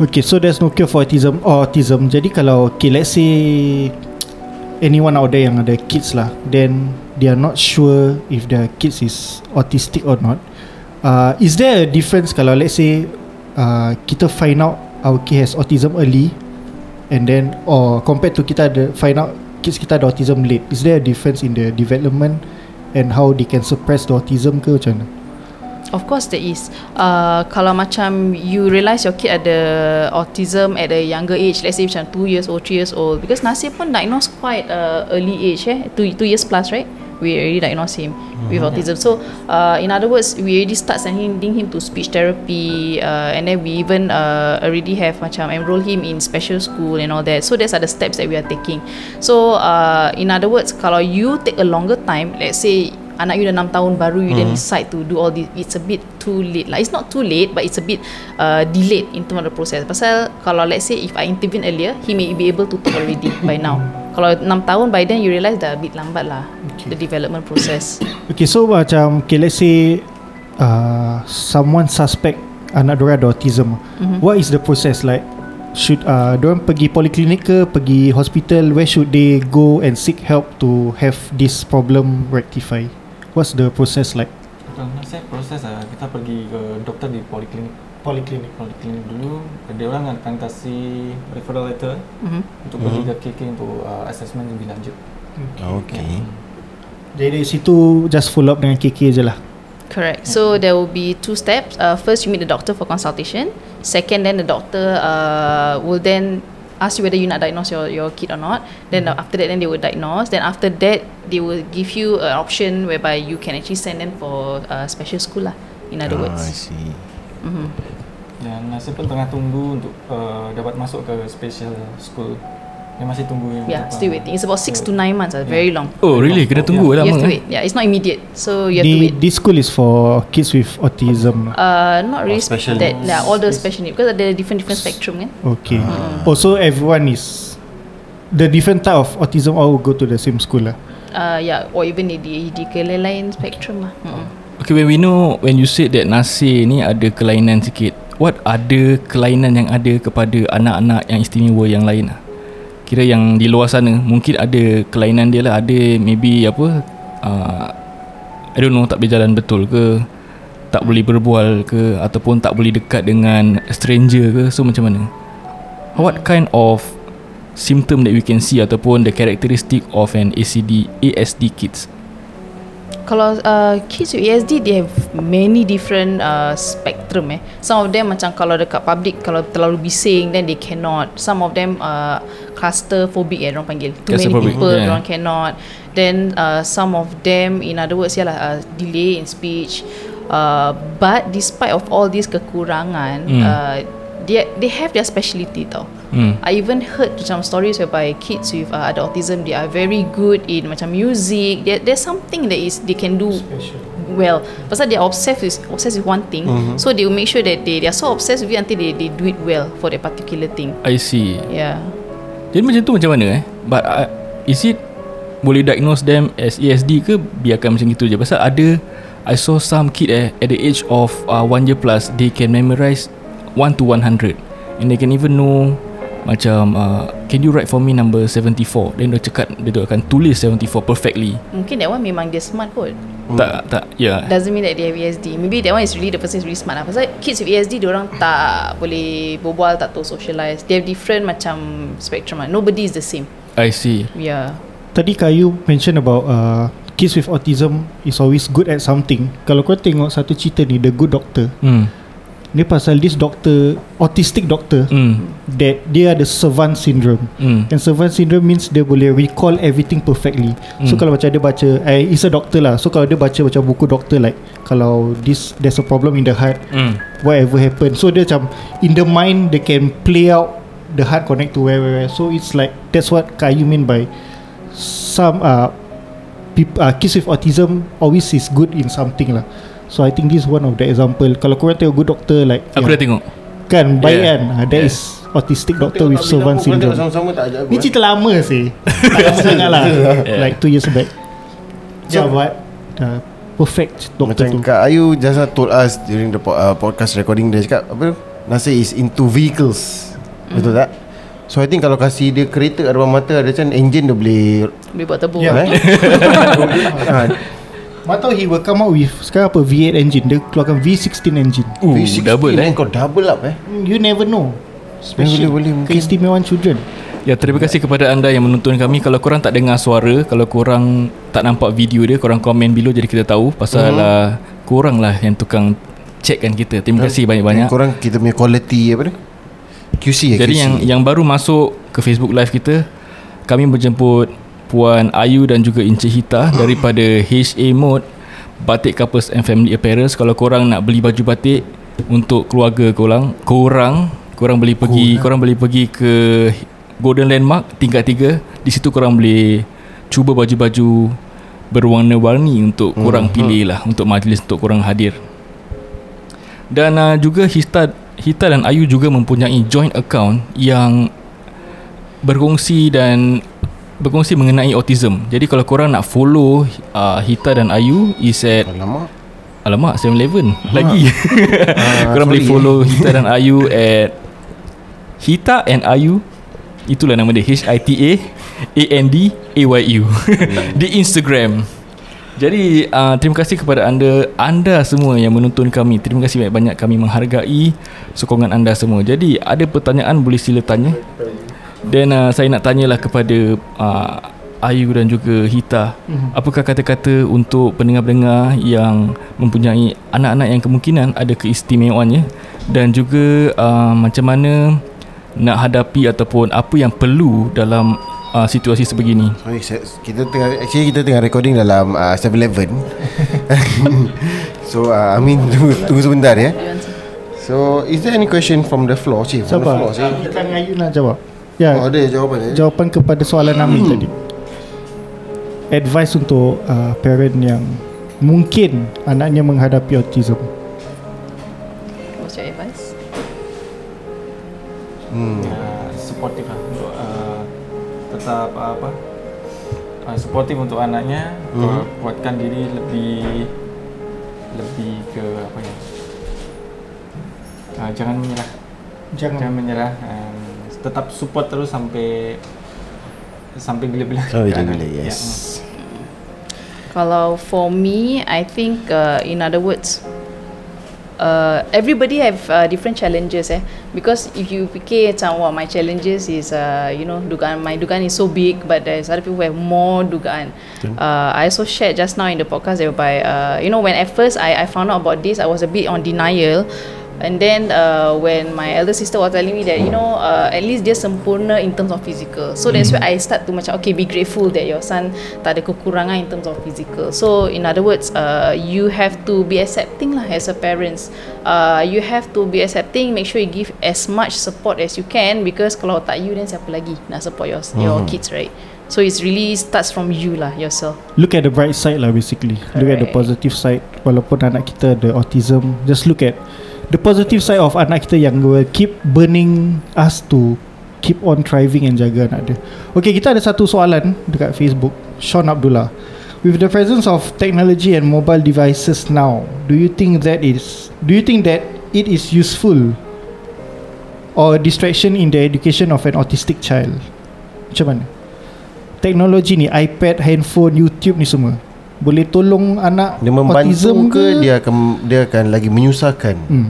Okay so there's no cure for autism or autism. Jadi kalau Okay let's say anyone out there yang ada kids lah then they are not sure if their kids is autistic or not uh, is there a difference kalau let's say uh, kita find out our kid has autism early and then or compared to kita ada find out kids kita ada autism late is there a difference in the development and how they can suppress the autism ke macam mana Of course there is. Uh, kalau macam you realise your kid ada autism at a younger age, let's say macam 2 years old, 3 years old, because Nasir pun diagnosed quite uh, early age, eh, 2 2 years plus, right? We already diagnosed him with autism. So, uh, in other words, we already start sending him to speech therapy, uh, and then we even uh, already have macam enroll him in special school and all that. So, those are the steps that we are taking. So, uh, in other words, kalau you take a longer time, let's say anak you dah 6 tahun baru you then decide to do all this it's a bit too late lah it's not too late but it's a bit uh, delayed in terms of the process pasal kalau let's say if I intervene earlier he may be able to talk already by now kalau 6 tahun by then you realise dah a bit lambat lah the development process. Okay so macam Okay let's say uh, Someone suspect Anak diorang ada autism mm-hmm. What is the process? Like Should uh, Diorang pergi poliklinik ke? Pergi hospital? Where should they go And seek help To have this problem Rectify? What's the process like? Kalau saya proses lah, kita pergi ke doktor di poliklinik. Poliklinik Poliklinik dulu, dia orang akan kasih referral letter mm-hmm. untuk pergi ke KK untuk uh, assessment lebih lanjut. Okay. Jadi situ Just follow up dengan KK je lah Correct. So there will be two steps. Uh, first, you meet the doctor for consultation. Second, then the doctor uh, will then ask you whether you nak diagnose your your kid or not. Then after that, then they will diagnose. Then after that, they will give you an option whereby you can actually send them for uh, special school lah. In other Ah, I words. see. Mm-hmm. Dan saya pun tengah tunggu untuk uh, dapat masuk ke special school. Dia masih tunggu yang Yeah, untuk, still waiting. It's about six to so- nine months. Uh, very long. Oh really Kena tunggu You lama have to eh? wait. Yeah, it's not immediate. So you have to Di, wait. This school is for Kids with autism lah. Uh, not really special that. needs. Yeah, all the special needs because ada different different spectrum kan. Okay Also everyone is The different type of autism All go to the same school lah Uh, yeah, or even ADHD ke lain spectrum lah. Mm-mm. Okay when we know When you said that Nasir ni Ada kelainan sikit. What ada kelainan yang ada Kepada anak-anak Yang istimewa yang lain? Lah Kira yang di luar sana Mungkin ada kelainan dia lah. Ada maybe apa uh, I don't know Tak boleh jalan betul ke Tak boleh berbual ke Ataupun tak boleh dekat dengan Stranger ke So macam mana? What kind of Symptom that we can see Ataupun the characteristic Of an ACD ASD kids Kalau uh, kids with ASD they have many different uh, spectrum eh. Some of them macam kalau dekat public kalau terlalu bising then they cannot. Some of them uh, claustrophobic eh orang panggil. Too many people yeah. orang cannot. Then uh, some of them in other words yalah uh, delay in speech. Uh, but despite of all these kekurangan Hmm. uh, they they have their speciality tau. Hmm. I even heard macam stories whereby kids with uh, ada autism they are very good in macam music. There, there's something that is they can do well. Pasal they are obsessed with obsessed with one thing, so they will make sure that they they are so obsessed with it until they they do it well for that particular thing. I see Yeah. Jadi macam tu macam mana eh But uh, Is it Boleh diagnose them As ASD ke Biarkan macam gitu je Pasal ada I saw some kid eh At the age of uh, One year plus They can memorize 1 to 100 And they can even know Macam uh, Can you write for me Number 74 Then dia cakap Dia tu akan tulis 74 perfectly Mungkin that one memang dia smart kot. Tak Tak Ya yeah. Doesn't mean that they have ASD. Maybe that one is really the person is really smart lah. Pasal kids with ASD, orang tak boleh berbual, tak tahu socialize. They have different macam spectrum lah. Nobody is the same. I see Yeah. Tadi Kayu mention about uh, Kids with autism Is always good at something Kalau kau tengok satu cerita ni The Good Doctor Hmm Ni pasal this doctor Autistic doctor Hmm. That dia ada Savant syndrome. Hmm. And Savant syndrome means Dia boleh recall everything perfectly. So Hmm. kalau macam dia baca eh, He's a doctor lah. So kalau dia baca macam buku doktor Like Kalau this There's a problem in the heart Hmm. Whatever happen. So dia macam In the mind They can play out The heart connect to where, where, where. So it's like That's what Kayu mean by Some uh, peop, uh, Kids with autism Always is good in something lah So I think this is one of the example Kalau korang tengok good doctor Like Aku dah tengok Kan baik Yeah. kan uh, That Yeah. is Autistic doctor with Savant tengok syndrome Sama-sama tak ajak aku Ni eh? cerita lama sih Tak lama sangat lah Yeah. Like 2 years back So- Yeah but uh, Perfect doctor Macam tu Kak Ayu just told us During the po- uh, podcast recording Dia cakap Apa tu Nasir is into vehicles Betul tak So I think kalau kasih dia kereta kat depan mata Ada macam engine dia boleh Boleh buat tebung. Yeah. eh? ha, Mana tahu he will come out with Sekarang apa V8 engine Dia keluarkan V16 engine Ooh, V60 double eh. Kau double up eh You never know Boleh, boleh, mungkin. Keistimewaan children Ya, terima kasih kepada anda yang menonton kami. Kalau korang tak dengar suara, kalau korang tak nampak video dia, korang komen below jadi kita tahu pasal Mhm. uh, korang lah yang tukang checkkan kita. Terima kasih banyak-banyak. Korang kita punya quality apa ni QC ya Jadi QC. yang yang baru masuk ke Facebook live kita, kami berjemput Puan Ayu dan juga Encik Hita daripada HA Mode Batik Couples and Family Apparels. Kalau korang nak beli baju batik untuk keluarga korang, korang korang boleh pergi korang boleh pergi ke Golden Landmark tingkat 3. Di situ korang boleh cuba baju-baju berwarna-warni untuk korang pilih lah untuk majlis untuk korang hadir. Dan uh, juga Hita Hita dan Ayu juga mempunyai joint account yang berkongsi dan berkongsi mengenai autism. Jadi kalau korang nak follow uh, Hita dan Ayu is at Alamak alamak 7-Eleven lagi. korang boleh sorry, follow Hita dan Ayu at Hita and Ayu itulah nama dia H I T A A N D A Y U di Instagram. Jadi uh, terima kasih kepada anda anda semua yang menonton kami. Terima kasih banyak-banyak kami menghargai sokongan anda semua. Jadi ada pertanyaan boleh sila tanya. Dan uh, saya nak tanyalah kepada uh, Ayu dan juga Hita. Apakah kata-kata untuk pendengar-pendengar yang mempunyai anak-anak yang kemungkinan ada keistimewaannya dan juga uh, macam mana nak hadapi ataupun apa yang perlu dalam uh, situasi sebegini. Sorry, kita tengah actually kita tengah recording dalam uh, 7-Eleven. so uh, Amin tunggu, tunggu sebentar ya. So is there any question from the floor? Cik, from the Siapa? floor. Cik. Kita Ayu nak jawab Ya Oh, ada jawapan eh? Jawapan kepada soalan Amin tadi Advice untuk uh, parent yang Mungkin anaknya menghadapi autism What's your advice? Hmm. uh, supportive lah untuk uh, tetap uh, apa uh, supportive untuk anaknya Mhm. uh, kuatkan diri lebih lebih ke apa ya uh, jangan menyerah jangan Jangan menyerah um, tetap support terus sampai sampai bila-bila keadaan. bila-bila, Ya, yes. Kalau for me, I think uh, in other words, uh, everybody have uh, different challenges eh. Because if you fikir macam wah my challenges is uh, you know dugaan my dugaan is so big, but there's other people who have more dugaan. Uh, I also shared just now in the podcast whereby uh, you know when at first I I found out about this, I was a bit on denial. And then uh, when my elder sister was telling me that you know uh, at least dia sempurna in terms of physical. So that's where I start to macam okay be grateful that your son tak ada kekurangan in terms of physical. So in other words, uh, you have to be accepting lah as a parents. Uh, you have to be accepting. Make sure you give as much support as you can because kalau tak you then siapa lagi nak support your your kids right? So it's really starts from you lah yourself. Look at the bright side lah basically Look at the Correct. positive side Walaupun anak kita ada autism Just look at The positive side of anak kita Yang will keep burning us to Keep on thriving and jaga anak dia. Okay kita ada satu soalan Dekat Facebook. Sean Abdullah With the presence of technology and mobile devices now Do you think that is Do you think that it is useful Or distraction in the education of an autistic child? Macam mana? Teknologi ni iPad, handphone, YouTube ni semua Boleh tolong anak Dia membantu autism ke dia akan dia akan lagi menyusahkan? hmm.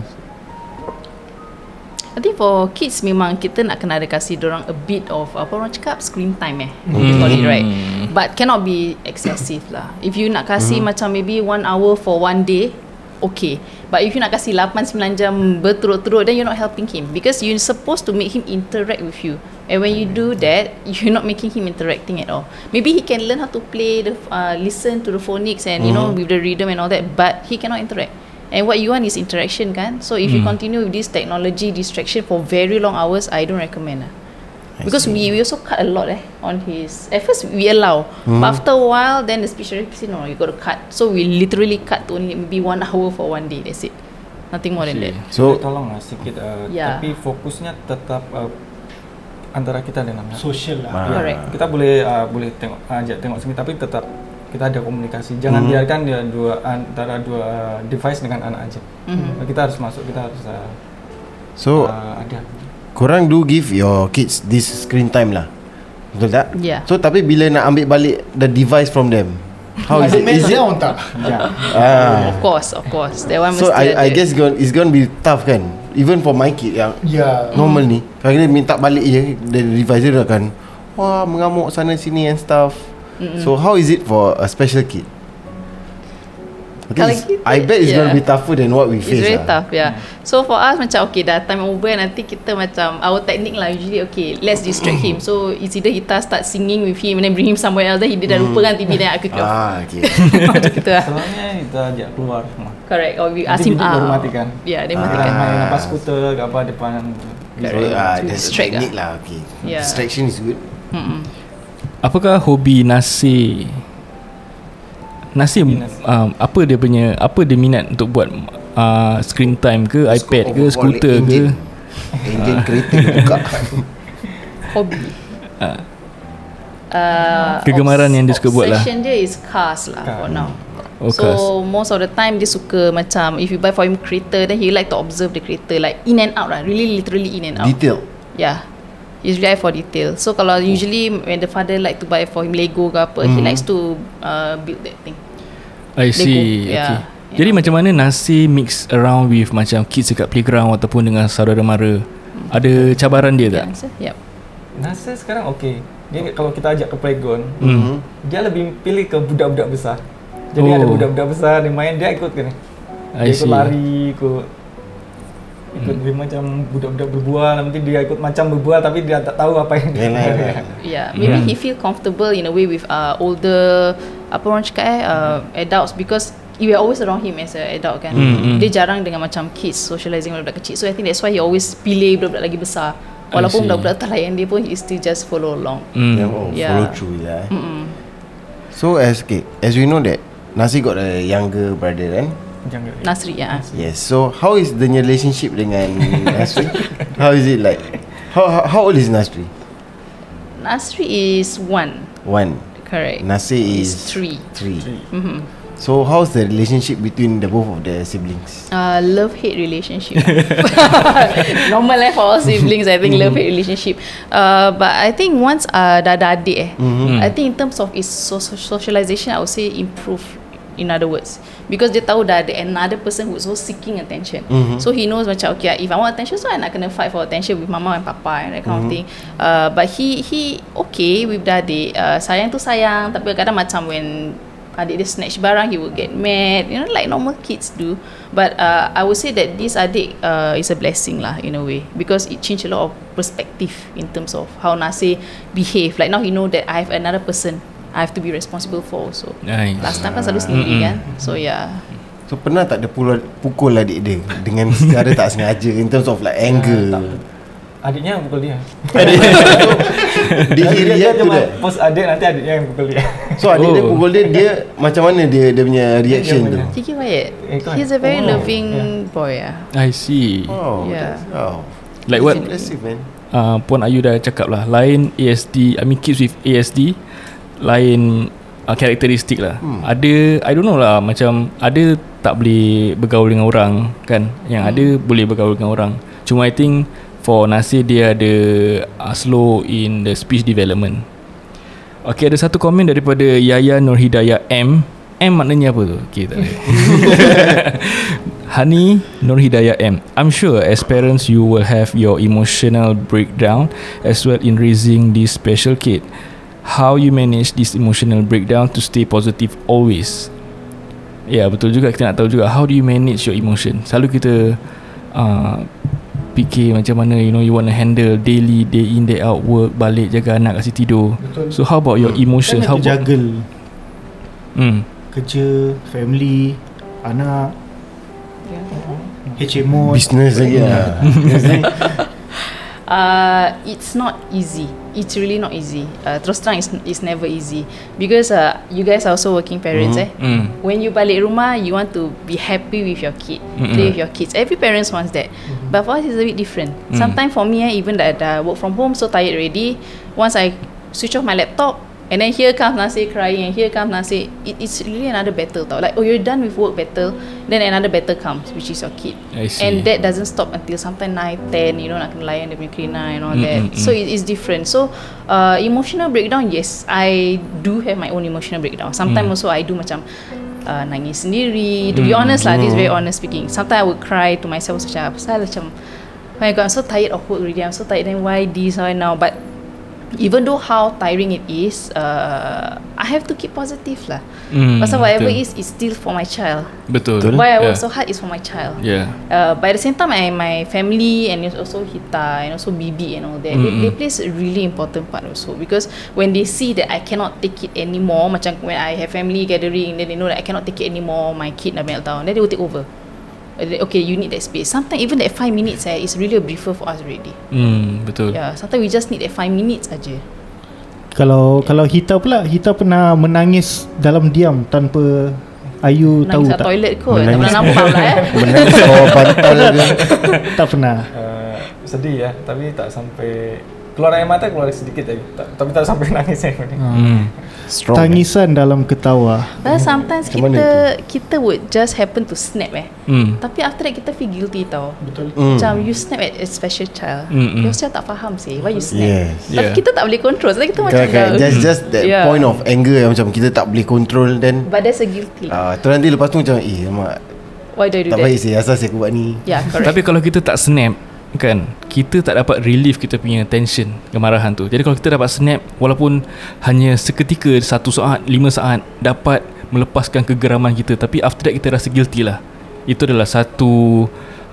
I think for kids memang kita nak kena ada kasih orang a bit of apa orang cakap screen time eh. They call it right. But cannot be excessive lah. If you nak kasih macam maybe one hour for one day, okay. But if you nak kasih 8 9 jam berturut-turut then you're not helping him because you're supposed to make him interact with you. And when you do that, you're not making him interacting at all. Maybe he can learn how to play the uh, listen to the phonics and you know with the rhythm and all that, but he cannot interact. And what you want is interaction kan? So if you continue with this technology distraction For very long hours I don't recommend lah. Because we, we also cut a lot eh On his At first we allow But after a while Then the speech therapist said No you got to cut. So we literally cut to only Maybe one hour for one day That's it. Nothing more than that. So Boleh tolong lah sikit uh, Ya. tapi fokusnya tetap uh, antara kita dan anak Social lah Ah. Correct kita boleh uh, boleh tengok ajak tengok sini tapi tetap kita ada komunikasi jangan Hmm. biarkan dia dua antara dua uh, device dengan anak aja Mhm. kita harus masuk kita harus uh, so uh, ada korang do give your kids this screen time lah. Betul tak? Yeah. So tapi bila nak ambil balik the device from them, how is it? Is it? down tak? Ah. Of course, of course. That one So I I guess going it's going to be tough kan. Even for my kid yang Yeah. normal ni, kalau dia minta balik je the device dia dia akan wah mengamuk sana sini and stuff. So how is it for a special kid? I, Kalau it's- kita- I bet it's yeah. going to be tougher than what we It's face. very lah. tough, yeah. So for us macam okay dah time over nanti kita macam our technique lah usually okay let's distract him. So it's either kita start singing with him and then bring him somewhere else then he dia dah lupa kan TV dan aku kau. Ah, okay. Macam kita lah. Selalunya kita ajak keluar rumah. Correct. Or we ask him bibi baru out. matikan. Yeah, dia Ah. matikan. Main lepas skuter ke apa depan. ah, distract technique lah. Okay. Yeah. Distraction is good. Mm-mm. Apakah hobi Nasir? Nasir um, apa dia punya apa dia minat untuk buat uh, screen time ke iPad ke skuter ke engine. Engine kereta buka. Hobby. Ah. Uh, Kegemaran yang dia suka buat lah. Obsession dia is cars lah for now. Oh, so cars. most of the time dia suka macam if you buy for him kereta then he like to observe the kereta like in and out lah really literally in and out. Detail. Yeah. Really eye for detail. So kalau usually when the father like to buy for him Lego ke apa, he likes to uh, build that thing. I see Lego, okay. yeah. Jadi macam mana Nasir mix around with macam kids dekat playground ataupun dengan saudara mara Ada cabaran dia tak? Yeah, yep. Nasir sekarang okey. Dia kalau kita ajak ke playground, Hmm. dia lebih pilih ke budak-budak besar. Jadi Oh. ada budak-budak besar dia main dia ikut kan. I Dia ikut see. lari, ikut ikut dia macam budak-budak berbual nanti dia ikut macam berbual tapi dia tak tahu apa yang dia Yalah, yalah. Yeah, maybe he feel comfortable in a way with uh, older apa orang cakap eh uh, adults because we are always around him as an adult kan. Hmm, hmm. Dia jarang dengan macam kids socializing dengan budak kecil. So I think that's why he always pilih budak-budak lagi besar. Walaupun budak-budak tak layan dia pun he still just follow along. Hmm. Yeah, oh, Yeah. follow through lah. eh. Mm-mm. So as okay, as we know that Nasi got a younger brother kan? Jangan. Nasri ya. Yes. So how is the relationship dengan Nasri? how is it like? How how, how old is Nasri? Nasri is one. One. Correct. Nasir is Is three. Three. Mm-hmm. So how's the relationship between the both of the siblings? Uh, love hate relationship. Normal life for all siblings. I think love hate relationship. Uh, but I think once uh, dah ada adik eh, Mm-hmm. I think in terms of its so- socialization, I would say improve. In other words, because dia tahu dah ada another person who's also seeking attention. Mhm. So he knows macam okay, if I want attention, so I nak kena fight for attention with mama and papa and that kind of thing. Uh, but he he okay with the adik. Uh, sayang tu sayang, tapi kadang macam when adik dia snatch barang he would get mad you know like normal kids do but uh, I would say that this adik uh, is a blessing lah in a way because it changed a lot of perspective in terms of how Nasir behave like now he know that I have another person I have to be responsible for also Nice. last time kan selalu sendiri Mm-mm. kan so yeah So pernah tak ada pukul, pukul adik dia dengan secara tak sengaja in terms of like anger? Adiknya yang pukul dia. Did he dia, dia cuma that? post adik nanti adiknya yang pukul dia. So adik dia Oh. pukul dia, dia macam mana dia dia punya reaction tu? punya. Kiki Wyatt Eh, he's a very oh, loving yeah. boy ah I see Oh, Yeah. oh. Like what Impressive man. uh, Puan Ayu dah cakap lah Lain ASD I mean kids with ASD Lain uh, Karakteristik lah. Hmm. Ada I don't know lah Macam Ada tak boleh Bergaul dengan orang Kan? Yang ada boleh bergaul dengan orang. Cuma I think For Nasir dia ada uh, Slow in the speech development. Okay ada satu komen daripada Yaya Nur Hidayah M. M maknanya apa tu? Okay tak ada. Hani Nur Hidayah M. I'm sure as parents you will have your emotional breakdown as well in raising this special kid How you manage this emotional breakdown to stay positive always Ya yeah, betul juga kita nak tahu juga How do you manage your emotion Selalu kita uh, Fikir macam mana You know you want to handle Daily day in day out Work balik Jaga anak kasi tidur Betul. So how about your emotions Kan How about juggle hmm. kerja, family, anak, HMO. Business lagi lah. Uh, it's not easy. It's really not easy. Uh, terus terang, it's, it's never easy because uh, you guys are also working parents, eh. Mm. When you balik rumah, you want to be happy with your kid, Mm-mm. play with your kids. Every parents wants that, but for us it's a bit different. Sometimes for me, eh, even that I work from home, so tired already. Once I switch off my laptop, And then here comes Nasir crying and here comes Nasir. It, it's really another battle tau. Like, oh, you're done with work battle. Then another battle comes, which is your kid. I see. And that doesn't stop until sometimes 9, 10, you know, nak kena layan dia punya cleaner and all Mm, that. mm, So it is different. So uh, emotional breakdown, yes, I do have my own emotional breakdown. Sometimes Mm. also I do macam uh, nangis sendiri. To be Mm. honest lah, this is very honest speaking. Sometimes I would cry to myself macam, pasal macam, oh my god, I'm so tired of work already. I'm so tired. Then why this, why now? But even though how tiring it is, uh, I have to keep positive lah. Hmm, Pasal whatever betul. is, is still for my child. Betul. Why I yeah. work so hard is for my child. Yeah. Uh, but at the same time, my, my family and also Hita and also Bibi and all that, they, Mm-mm. they plays a really important part also because when they see that I cannot take it anymore, macam when I have family gathering, then they know that I cannot take it anymore, my kid dah meltdown, then they will take over. Okay, you need that space. Sometimes even that five minutes eh, is really a briefer for us already. Hmm, betul. Yeah, sometimes we just need that five minutes aja. Kalau kalau Hita pula Hita pernah menangis dalam diam tanpa Ayu tahu Nangis kat tak? toilet kot, tak Menangis. pernah nampak lah eh. Menangis bawah pantal ke tak pernah. Uh, sedih ya, tapi tak sampai keluar air mata keluar sedikit lagi. Tak, tapi tak sampai nangis saya. Hmm. Strong Tangisan dalam ketawa. But sometimes Macam kita kita would just happen to snap eh. Hmm. Tapi after that kita feel guilty tau. Betul. Mm. Macam you snap at a special child. Mm, mm. Your child tak faham sih why you snap. Yes Tapi Yeah. kita tak boleh control. Sebab kita macam Correct, correct. dah- Just, just that Yeah. point of anger yang macam kita tak boleh control then But there's a guilty. uh, tu nanti lepas tu macam eh mak why do I do tak that? baik sih asal saya buat ni Yeah, correct. Tapi kalau kita tak snap kan kita tak dapat relief kita punya tension kemarahan tu. Jadi kalau kita dapat snap walaupun hanya seketika satu saat lima saat dapat melepaskan kegeraman kita tapi after that kita rasa guilty lah. Itu adalah satu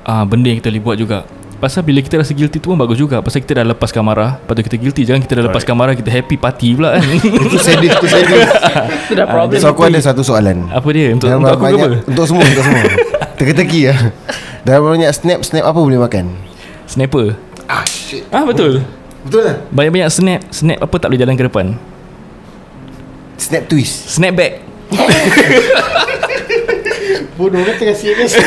uh, benda yang kita boleh buat juga. Pasal bila kita rasa guilty tu pun bagus juga. Pasal kita dah lepaskan marah lepas tu kita guilty. Jangan kita dah lepaskan marah kita happy party pula kan Itu sadis Itu sadis. Itu dah problem. So aku ada satu soalan. Apa dia? Untuk, Dalam untuk aku ke banyak, apa? Untuk semua Untuk semua. Teka-teki lah. Dalam banyak snap Snap apa boleh makan snapper Ah shit. Ah betul. Betul lah. Banyak-banyak snap snap apa tak boleh jalan ke depan? Snap twist. Snapback. Bodoh kan tengah serius.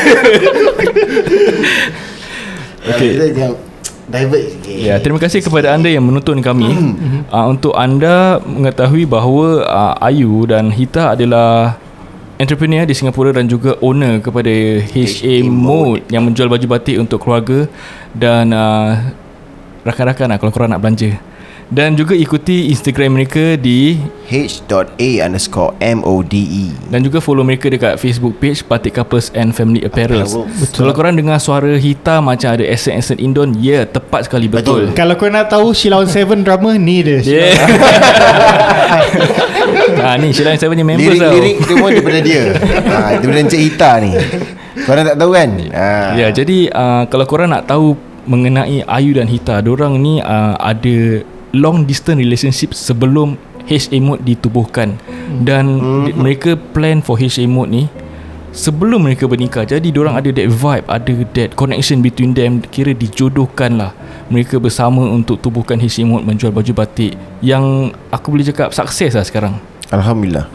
Okay. Kita jangan Divert sikit. Ya, terima kasih kepada anda yang menonton kami. uh, untuk anda mengetahui bahawa uh, Ayu dan Hita adalah entrepreneur di Singapura dan juga owner kepada HA Mode yang menjual baju batik untuk keluarga dan uh, rakan-rakan lah kalau korang nak belanja. Dan juga ikuti Instagram mereka di H.A underscore M-O-D-E dan juga follow mereka dekat Facebook page Batik Couples and Family. Apparels. Kalau korang dengar suara Hita macam ada accent-accent Indon, ya yeah, tepat sekali betul. Betul. Kalau kau nak tahu Sheila on Seven drama ni dia. Yeah. ha, ni Sheila Seven ni members tau. Lirik-lirik semua daripada dia ha, Daripada Encik Hita ni Korang tak tahu kan ha. Ya, jadi uh, kalau korang nak tahu mengenai Ayu dan Hita, dorang ni uh, ada long distance relationship sebelum HA mode ditubuhkan dan mm-hmm. mereka plan for HA mode ni sebelum mereka bernikah. Jadi dorang ada that vibe, ada that connection between them kira dijodohkan lah. Mereka bersama untuk tubuhkan HA mode menjual baju batik yang aku boleh cakap sukses lah sekarang. Alhamdulillah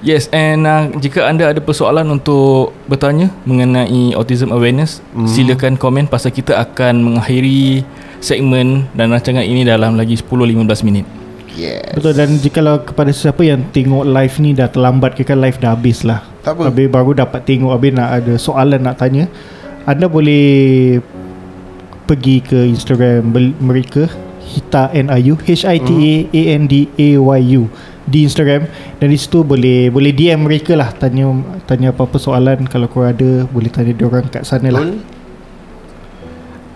Yes and uh, jika anda ada persoalan untuk bertanya mengenai autism awareness mm. silakan komen pasal kita akan mengakhiri segmen dan rancangan ini dalam lagi 10-15 minit. Yes Betul dan jikalau kepada siapa yang tengok live ni dah terlambat ke kan live dah habis lah. Tak apa. Habis baru dapat tengok habis nak ada soalan nak tanya. Anda boleh pergi ke Instagram mereka Hita NIU H I T A A N D A Y U di Instagram. Dan di situ boleh boleh DM mereka lah tanya tanya apa-apa soalan. Kalau kau ada boleh tanya dia orang kat sana lah.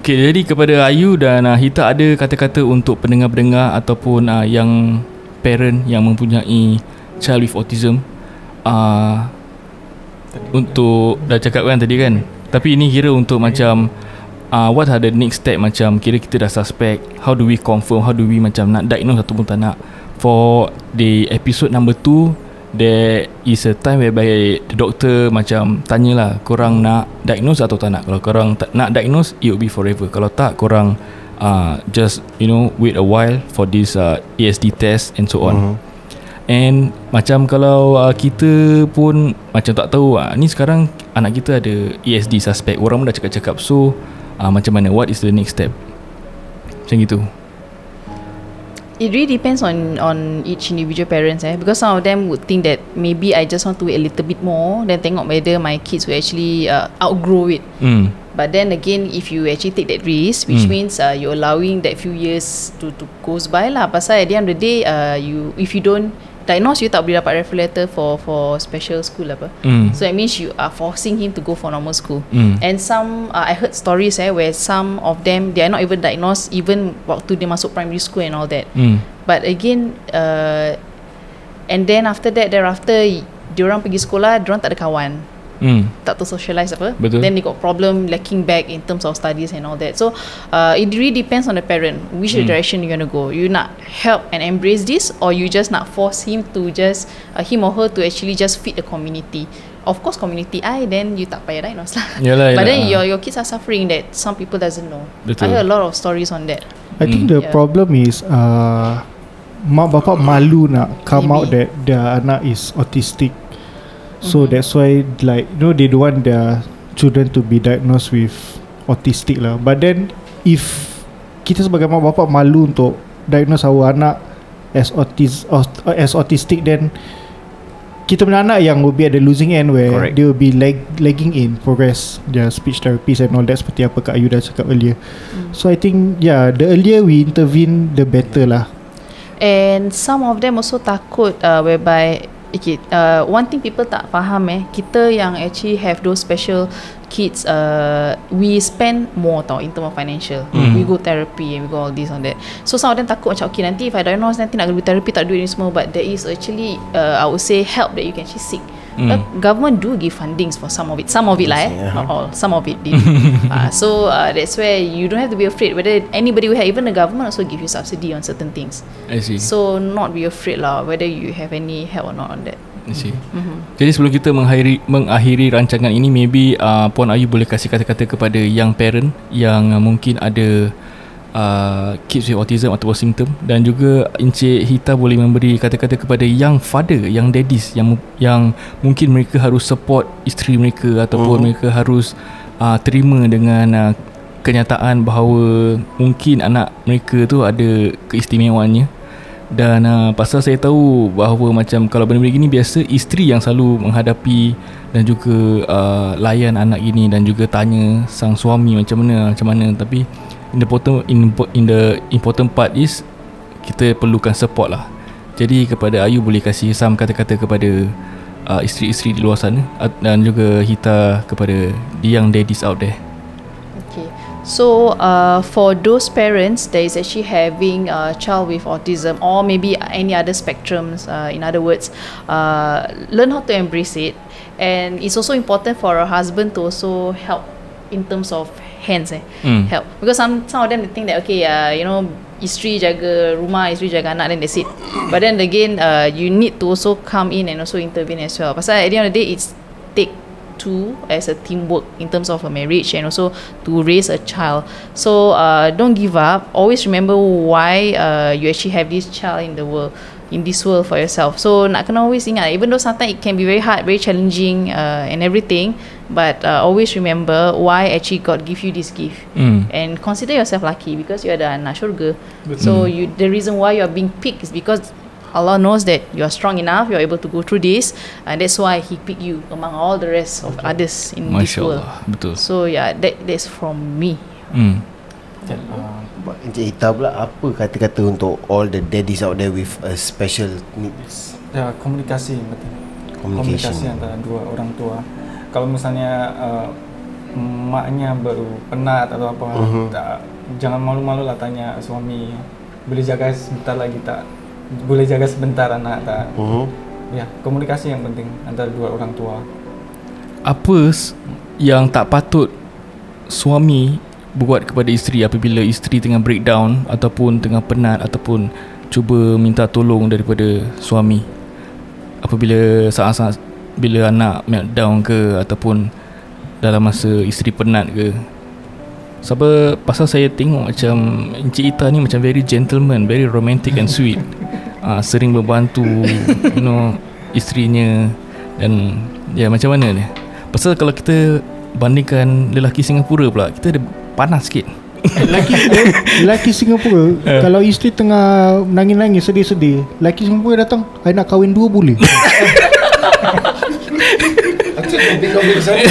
Okay, jadi kepada Ayu dan uh, Hita ada kata-kata untuk pendengar-pendengar ataupun uh, yang parent yang mempunyai child with autism? Uh, untuk dah cakap kan tadi kan? Tapi ini kira untuk macam uh, what are the next step macam kira kita dah suspect? How do we confirm? How do we macam nak diagnose ataupun tak nak for the episode number 2 there is a time whereby the doctor macam tanyalah korang nak diagnose atau tak nak? Kalau korang tak nak diagnose it will be forever. Kalau tak korang uh, just you know wait a while for this uh, ASD test and so on. Mhm. And macam kalau uh, kita pun macam tak tahu uh, ni sekarang anak kita ada ESD suspect. Orang pun dah cakap-cakap. So uh, macam mana? What is the next step? Macam gitu It really depends on on each individual parents eh because some of them would think that maybe I just want to wait a little bit more then tengok whether my kids will actually uh, outgrow it. Hmm. But then again if you actually take that risk which Mm. means uh, you're allowing that few years to to goes by lah pasal at the end of the day uh, you if you don't diagnose you tak boleh dapat referral letter for for special school apa. Hmm. So that means you are forcing him to go for normal school. Hmm. And some uh, I heard stories eh where some of them they are not even diagnosed even waktu dia masuk primary school and all that. Hmm. But again uh, and then after that thereafter diorang pergi sekolah diorang tak ada kawan Hmm. tak tahu socialize apa Betul. then they got problem lacking back in terms of studies and all that so uh, it really depends on the parent which Hmm. direction you gonna go you nak help and embrace this or you just nak force him to just uh, him or her to actually just fit the community of course community I then you tak payah diagnose lah Yalah, but yalah. then your your kids are suffering that some people doesn't know Betul. I heard a lot of stories on that I think Hmm. the Yeah. problem is uh, mak bapak malu nak come out Maybe. that their anak is autistic. So Mhm. that's why like you know they don't want their children to be diagnosed with autistic lah. But then if kita sebagai mak bapak malu untuk diagnose our anak as autis aut- as autistic then kita punya anak yang will be at the losing end where Correct. they will be lag, lagging in progress their speech therapies and all that seperti apa Kak Ayu dah cakap earlier. So I think yeah, the earlier we intervene, the better lah. And some of them also takut uh, whereby okay, uh, one thing people tak faham eh kita yang actually have those special kids uh, we spend more tau in term of financial. Hmm. we go therapy and we go all this on that. So some of them takut macam okay nanti if I diagnose nanti nak pergi therapy tak duit ni semua. But there is actually uh, I would say help that you can actually seek Hmm. Uh, government do give fundings for some of it some of it lah eh Yeah. not all some of it did uh, so uh, that's where you don't have to be afraid whether anybody will have even the government also give you subsidy on certain things I see. So not be afraid lah whether you have any help or not on that. I see. Mm-hmm. Jadi sebelum kita mengakhiri mengakhiri rancangan ini maybe uh, Puan Ayu boleh kasih kata-kata kepada young parent yang uh, mungkin ada uh, kids with autism ataupun simptom dan juga Encik Hita boleh memberi kata-kata kepada young father, young daddies yang yang mungkin mereka harus support isteri mereka ataupun Mhm. mereka harus uh, terima dengan uh, kenyataan bahawa mungkin anak mereka tu ada keistimewaannya. Dan uh, pasal saya tahu bahawa macam kalau benda-benda gini biasa isteri yang selalu menghadapi dan juga uh, layan anak ini dan juga tanya sang suami macam mana macam mana. Tapi the important in, in the important part is kita perlukan support lah jadi kepada Ayu boleh kasih some kata-kata kepada uh, isteri-isteri di luar sana at- dan juga Hita kepada the young daddies out there Okay. So uh, for those parents that is actually having a child with autism or maybe any other spectrums, uh, in other words, uh, learn how to embrace it. And it's also important for a husband to also help in terms of hands eh. Hmm. Help. Because some some of them they think that okay, uh, you know, isteri jaga rumah, isteri jaga anak then that's it. But then again, uh, you need to also come in and also intervene as well. Pasal at the end of the day, it's take two as a teamwork in terms of a marriage and also to raise a child. So uh, don't give up. Always remember why uh, you actually have this child in the world, in this world for yourself. So nak kena always ingat, even though sometimes it can be very hard, very challenging uh, and everything, but uh, always remember why actually God give you this gift. Hmm. And consider yourself lucky because you are the anak syurga. So you the reason why you are being picked is because Allah knows that you are strong enough, you are able to go through this, and that's why He picked you among all the rest of others in this Masya world. Allah betul So yeah, that that's from me. Kan, uh, Encik Hita pula apa kata-kata untuk all the daddies out there with a special needs ya, komunikasi yang penting. Komunikasi antara dua orang tua. Kalau misalnya uh, maknya baru penat atau apa, Mhm. tak, jangan malu-malu lah tanya suami boleh jaga sebentar lagi tak? Boleh jaga sebentar anak tak? Mhm. Ya, komunikasi yang penting antara dua orang tua. apa yang tak patut suami buat kepada isteri apabila isteri tengah breakdown ataupun tengah penat ataupun cuba minta tolong daripada suami. Apabila saat-saat bila anak meltdown ke ataupun dalam masa isteri penat ke. Sebab pasal saya tengok macam Encik Ita ni macam very gentleman very romantic and sweet. Uh, sering membantu you know isterinya dan ya macam mana ni? Pasal kalau kita bandingkan lelaki Singapura pula Kita ada panas sikit. Lelaki Lelaki Singapura Kalau isteri tengah Nangis-nangis sedih-sedih Lelaki Singapura datang I nak kahwin dua boleh kau sana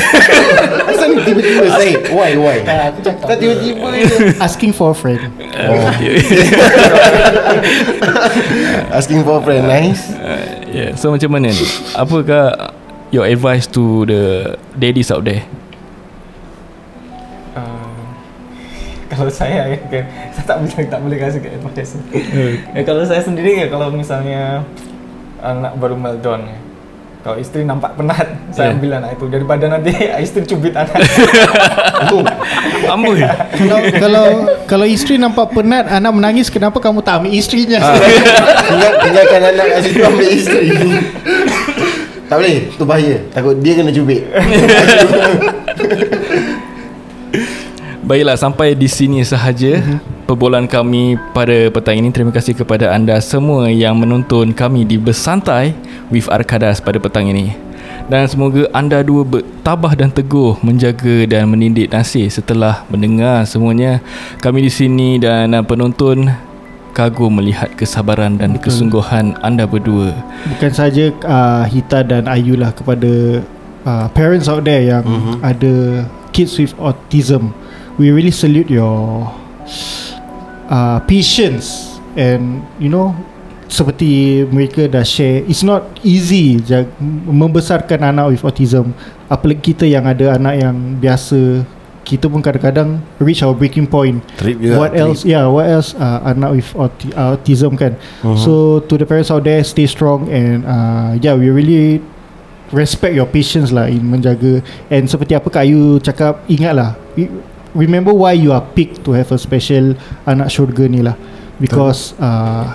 Asal ni tiba-tiba say Why why? Tak tiba-tiba Asking for a friend. Oh. Asking for a friend Nice. yeah. So macam mana ni? Apakah Your advice to the Daddies out there kalau saya ya kan. Saya tak boleh tak boleh kasih ke advice. eh, kalau saya sendiri ya kalau misalnya anak baru meldon ya. Kalau isteri nampak penat, saya Yeah. ambil anak itu. Daripada nanti isteri cubit anak. Amboi kalau, kalau kalau isteri nampak penat Anak menangis Kenapa kamu tak ambil isterinya Tinggal, Tinggalkan anak kat situ Ambil isteri. Tak boleh Tu bahaya. Takut dia kena cubit Baiklah sampai di sini sahaja perbualan kami pada petang ini. Terima kasih kepada anda semua yang menonton kami di Bersantai with Arkadas pada petang ini. Dan semoga anda dua bertabah dan teguh menjaga dan menindik nasih setelah mendengar semuanya. Kami di sini dan penonton kagum melihat kesabaran dan Betul. kesungguhan anda berdua. Bukan saja uh, Hita dan Ayu lah Kepada uh, Parents out there Yang Mhm. ada Kids with autism We really salute your uh, Patience And You know Seperti mereka dah share It's not easy jag- Membesarkan anak with autism. Apalagi kita yang ada anak yang biasa Kita pun kadang-kadang Reach our breaking point. Trip what else yeah what else uh, anak with auti- uh, autism kan? Mhm. so to the parents out there stay strong and uh, yeah we really respect your patience lah in menjaga. And seperti apa Kak Ayu cakap ingatlah remember why you are picked to have a special anak syurga ni lah. Because uh,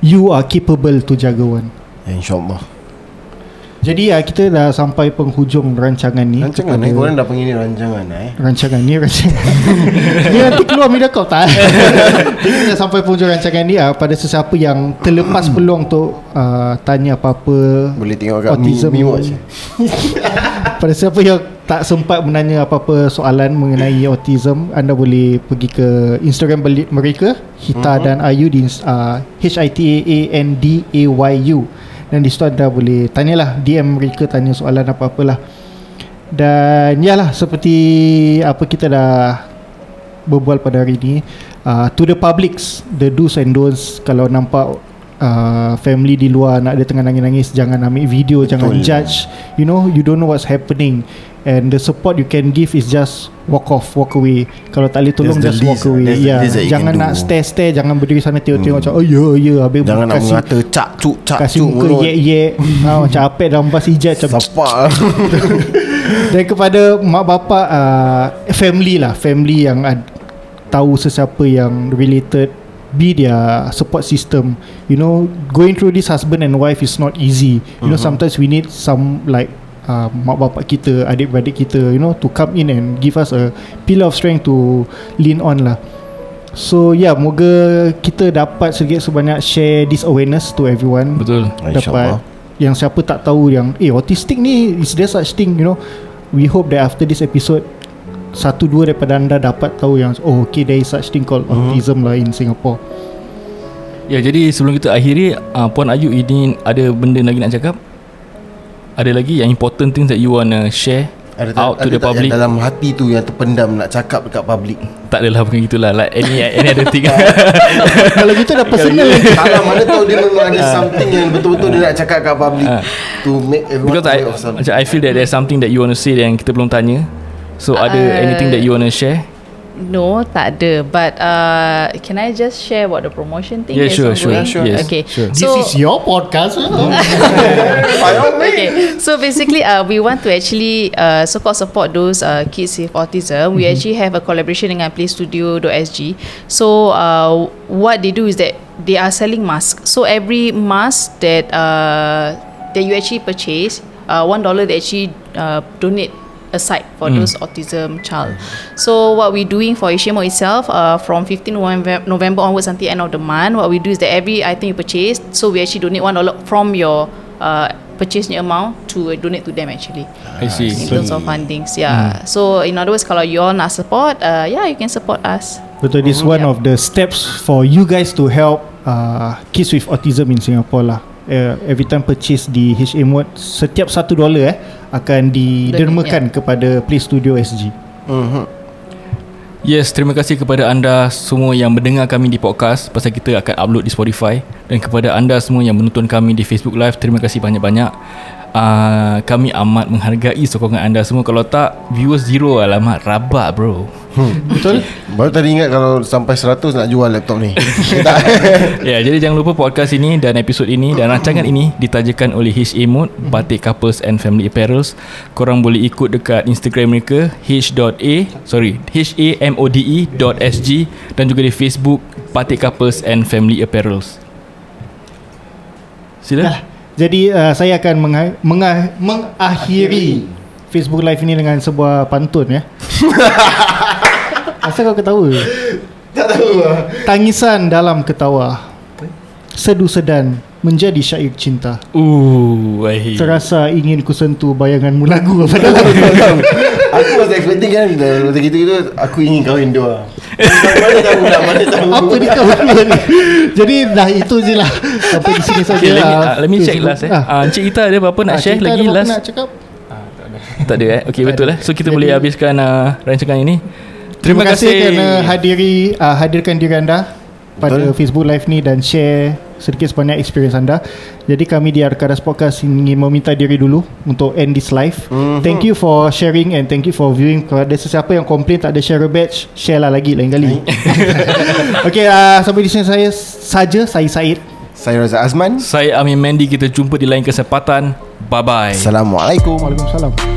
you are capable to jaga one. InsyaAllah. Jadi uh, kita dah sampai penghujung rancangan ni Rancangan eh? Korang dah panggil ni rancangan eh? Rancangan ni rancangan. Dia nanti keluar Mediacorp tak? Jadi dah sampai penghujung rancangan ni uh, Pada sesiapa yang terlepas peluang untuk uh, Tanya apa-apa Boleh tengok kat. Mi Watch Pada siapa yang tak sempat menanya apa-apa soalan mengenai autism Anda boleh pergi ke Instagram beli- mereka Hita Mhm. dan Ayu di uh, H-I-T-A-A-N-D-A-Y-U Dan di situ anda boleh tanyalah DM mereka tanya soalan apa-apalah Dan yalah seperti apa kita dah berbual pada hari ini uh, To the publics The do's and don'ts Kalau nampak uh, family di luar anak dia tengah nangis-nangis Jangan ambil video Betul. Jangan judge You know you don't know what's happening And the support you can give is just walk off, walk away. Kalau tak boleh tolong just the walk least, away. Yeah, least you jangan nak do. stare-stare, jangan berdiri sana tengok-tengok Hmm. macam oh ya ya habis Jangan nak kasih mengata Cak cuk cak kasih cuk muka mulut ye-ye ha, macam apek dalam bas hijab macam Sepak dan kepada mak bapak uh, family lah family yang ad, tahu sesiapa yang related be their support system. You know going through this husband and wife is not easy. You know Mhm. sometimes we need some like uh, mak bapak kita adik-beradik kita you know to come in and give us a pillar of strength to lean on lah. So yeah moga kita dapat sedikit sebanyak share this awareness to everyone. Betul. dapat yang siapa tak tahu yang eh autistic ni is there such thing you know. We hope that after this episode satu dua daripada anda dapat tahu yang oh okay there is such thing called Mhm. autism lah in Singapore Ya jadi sebelum kita akhiri uh, Puan Ayu ini ada benda lagi nak cakap? Ada lagi yang important things that you wanna share ada out tak, to ada the tak public? yang dalam hati tu yang terpendam nak cakap dekat public Tak adalah bukan gitulah like any any other thing. kalau gitu dah personal Salah mana tahu dia memang ada something yang betul-betul dia nak cakap kat public Ah. to make everyone Because I macam I feel that there's something that you want to say yang kita belum tanya. So ada Uh, anything that you want to share? No, tak ada. But uh, can I just share about the promotion thing? Yeah, that's sure, sure. ongoing? Sure. Yes, Okay. sure. this So, is your podcast okay. So basically, uh, we want to actually uh, so-called support those uh, kids with autism. We actually have a collaboration dengan PlayStudio.sg. So uh, what they do is that they are selling masks. So every mask that uh, that you actually purchase, uh, one dollar they actually uh, donate aside for Mm. those autism child. So what we doing for Ishimo itself, uh, from 15 November, onwards until end of the month, what we do is that every item you purchase, so we actually donate one dollar from your uh, purchase amount to donate to them actually I see. in terms of fundings. Yeah. So in other words, kalau you all nak support, uh, yeah, you can support us. Betul this one of the steps for you guys to help uh, kids with autism in Singapore lah. Uh, every time purchase di HA Mode setiap satu dolar eh akan didermakan kepada Play Studio SG. Yes, terima kasih kepada anda semua yang mendengar kami di podcast pasal kita akan upload di Spotify. Dan kepada anda semua yang menonton kami di Facebook Live, terima kasih banyak-banyak. Uh, kami amat menghargai sokongan anda semua. Kalau tak Viewers zero Alamak rabak bro Betul? Baru tadi ingat kalau sampai 100 nak jual laptop ni. Ya, jadi jangan lupa podcast ini dan episod ini dan rancangan ini ditajakan oleh HA Mode, Batik Couples and Family Apparels. Korang boleh ikut dekat Instagram mereka h.a sorry h-a-m-o-d-e dot sg dan juga di Facebook Batik Couples and Family Apparels. Sila. Jadi uh, saya akan mengha- mengha- mengakhiri Facebook Live ini dengan sebuah pantun ya. Asal kau ketawa? tak tahu lah. Tangisan dalam ketawa. Sedu sedan menjadi syair cinta. Ooh, wahai. Terasa ingin ku sentuh bayanganmu lagu apa dah Aku was expecting kan Macam gitu gitu Aku ingin kahwin dua Mana tahu nak Mana tahu Apa ni kau ni Jadi dah itu je lah Sampai di sini saja Okay, let me, lah. uh, let me check last eh. Ah. Uh, Encik Ita ada apa-apa nak Ah, share lagi ada apa last? nak cakap Tak ada eh. Okay, betul eh. So kita boleh habiskan uh, rancangan ini. Terima, kasih, kerana hadiri uh, hadirkan diri anda pada Betul. Facebook Live ni dan share sedikit sebanyak experience anda. Jadi kami di Arkadas Podcast ingin meminta diri dulu untuk end this live. Mm-hmm. Thank you for sharing and thank you for viewing. Kalau ada sesiapa yang komplain tak ada share badge, share lah lagi lain kali. okay, uh, sampai di sini saya saja saya Said. Saya Raza Azman Saya Amin Mandy Kita jumpa di lain kesempatan Bye-bye Assalamualaikum Waalaikumsalam.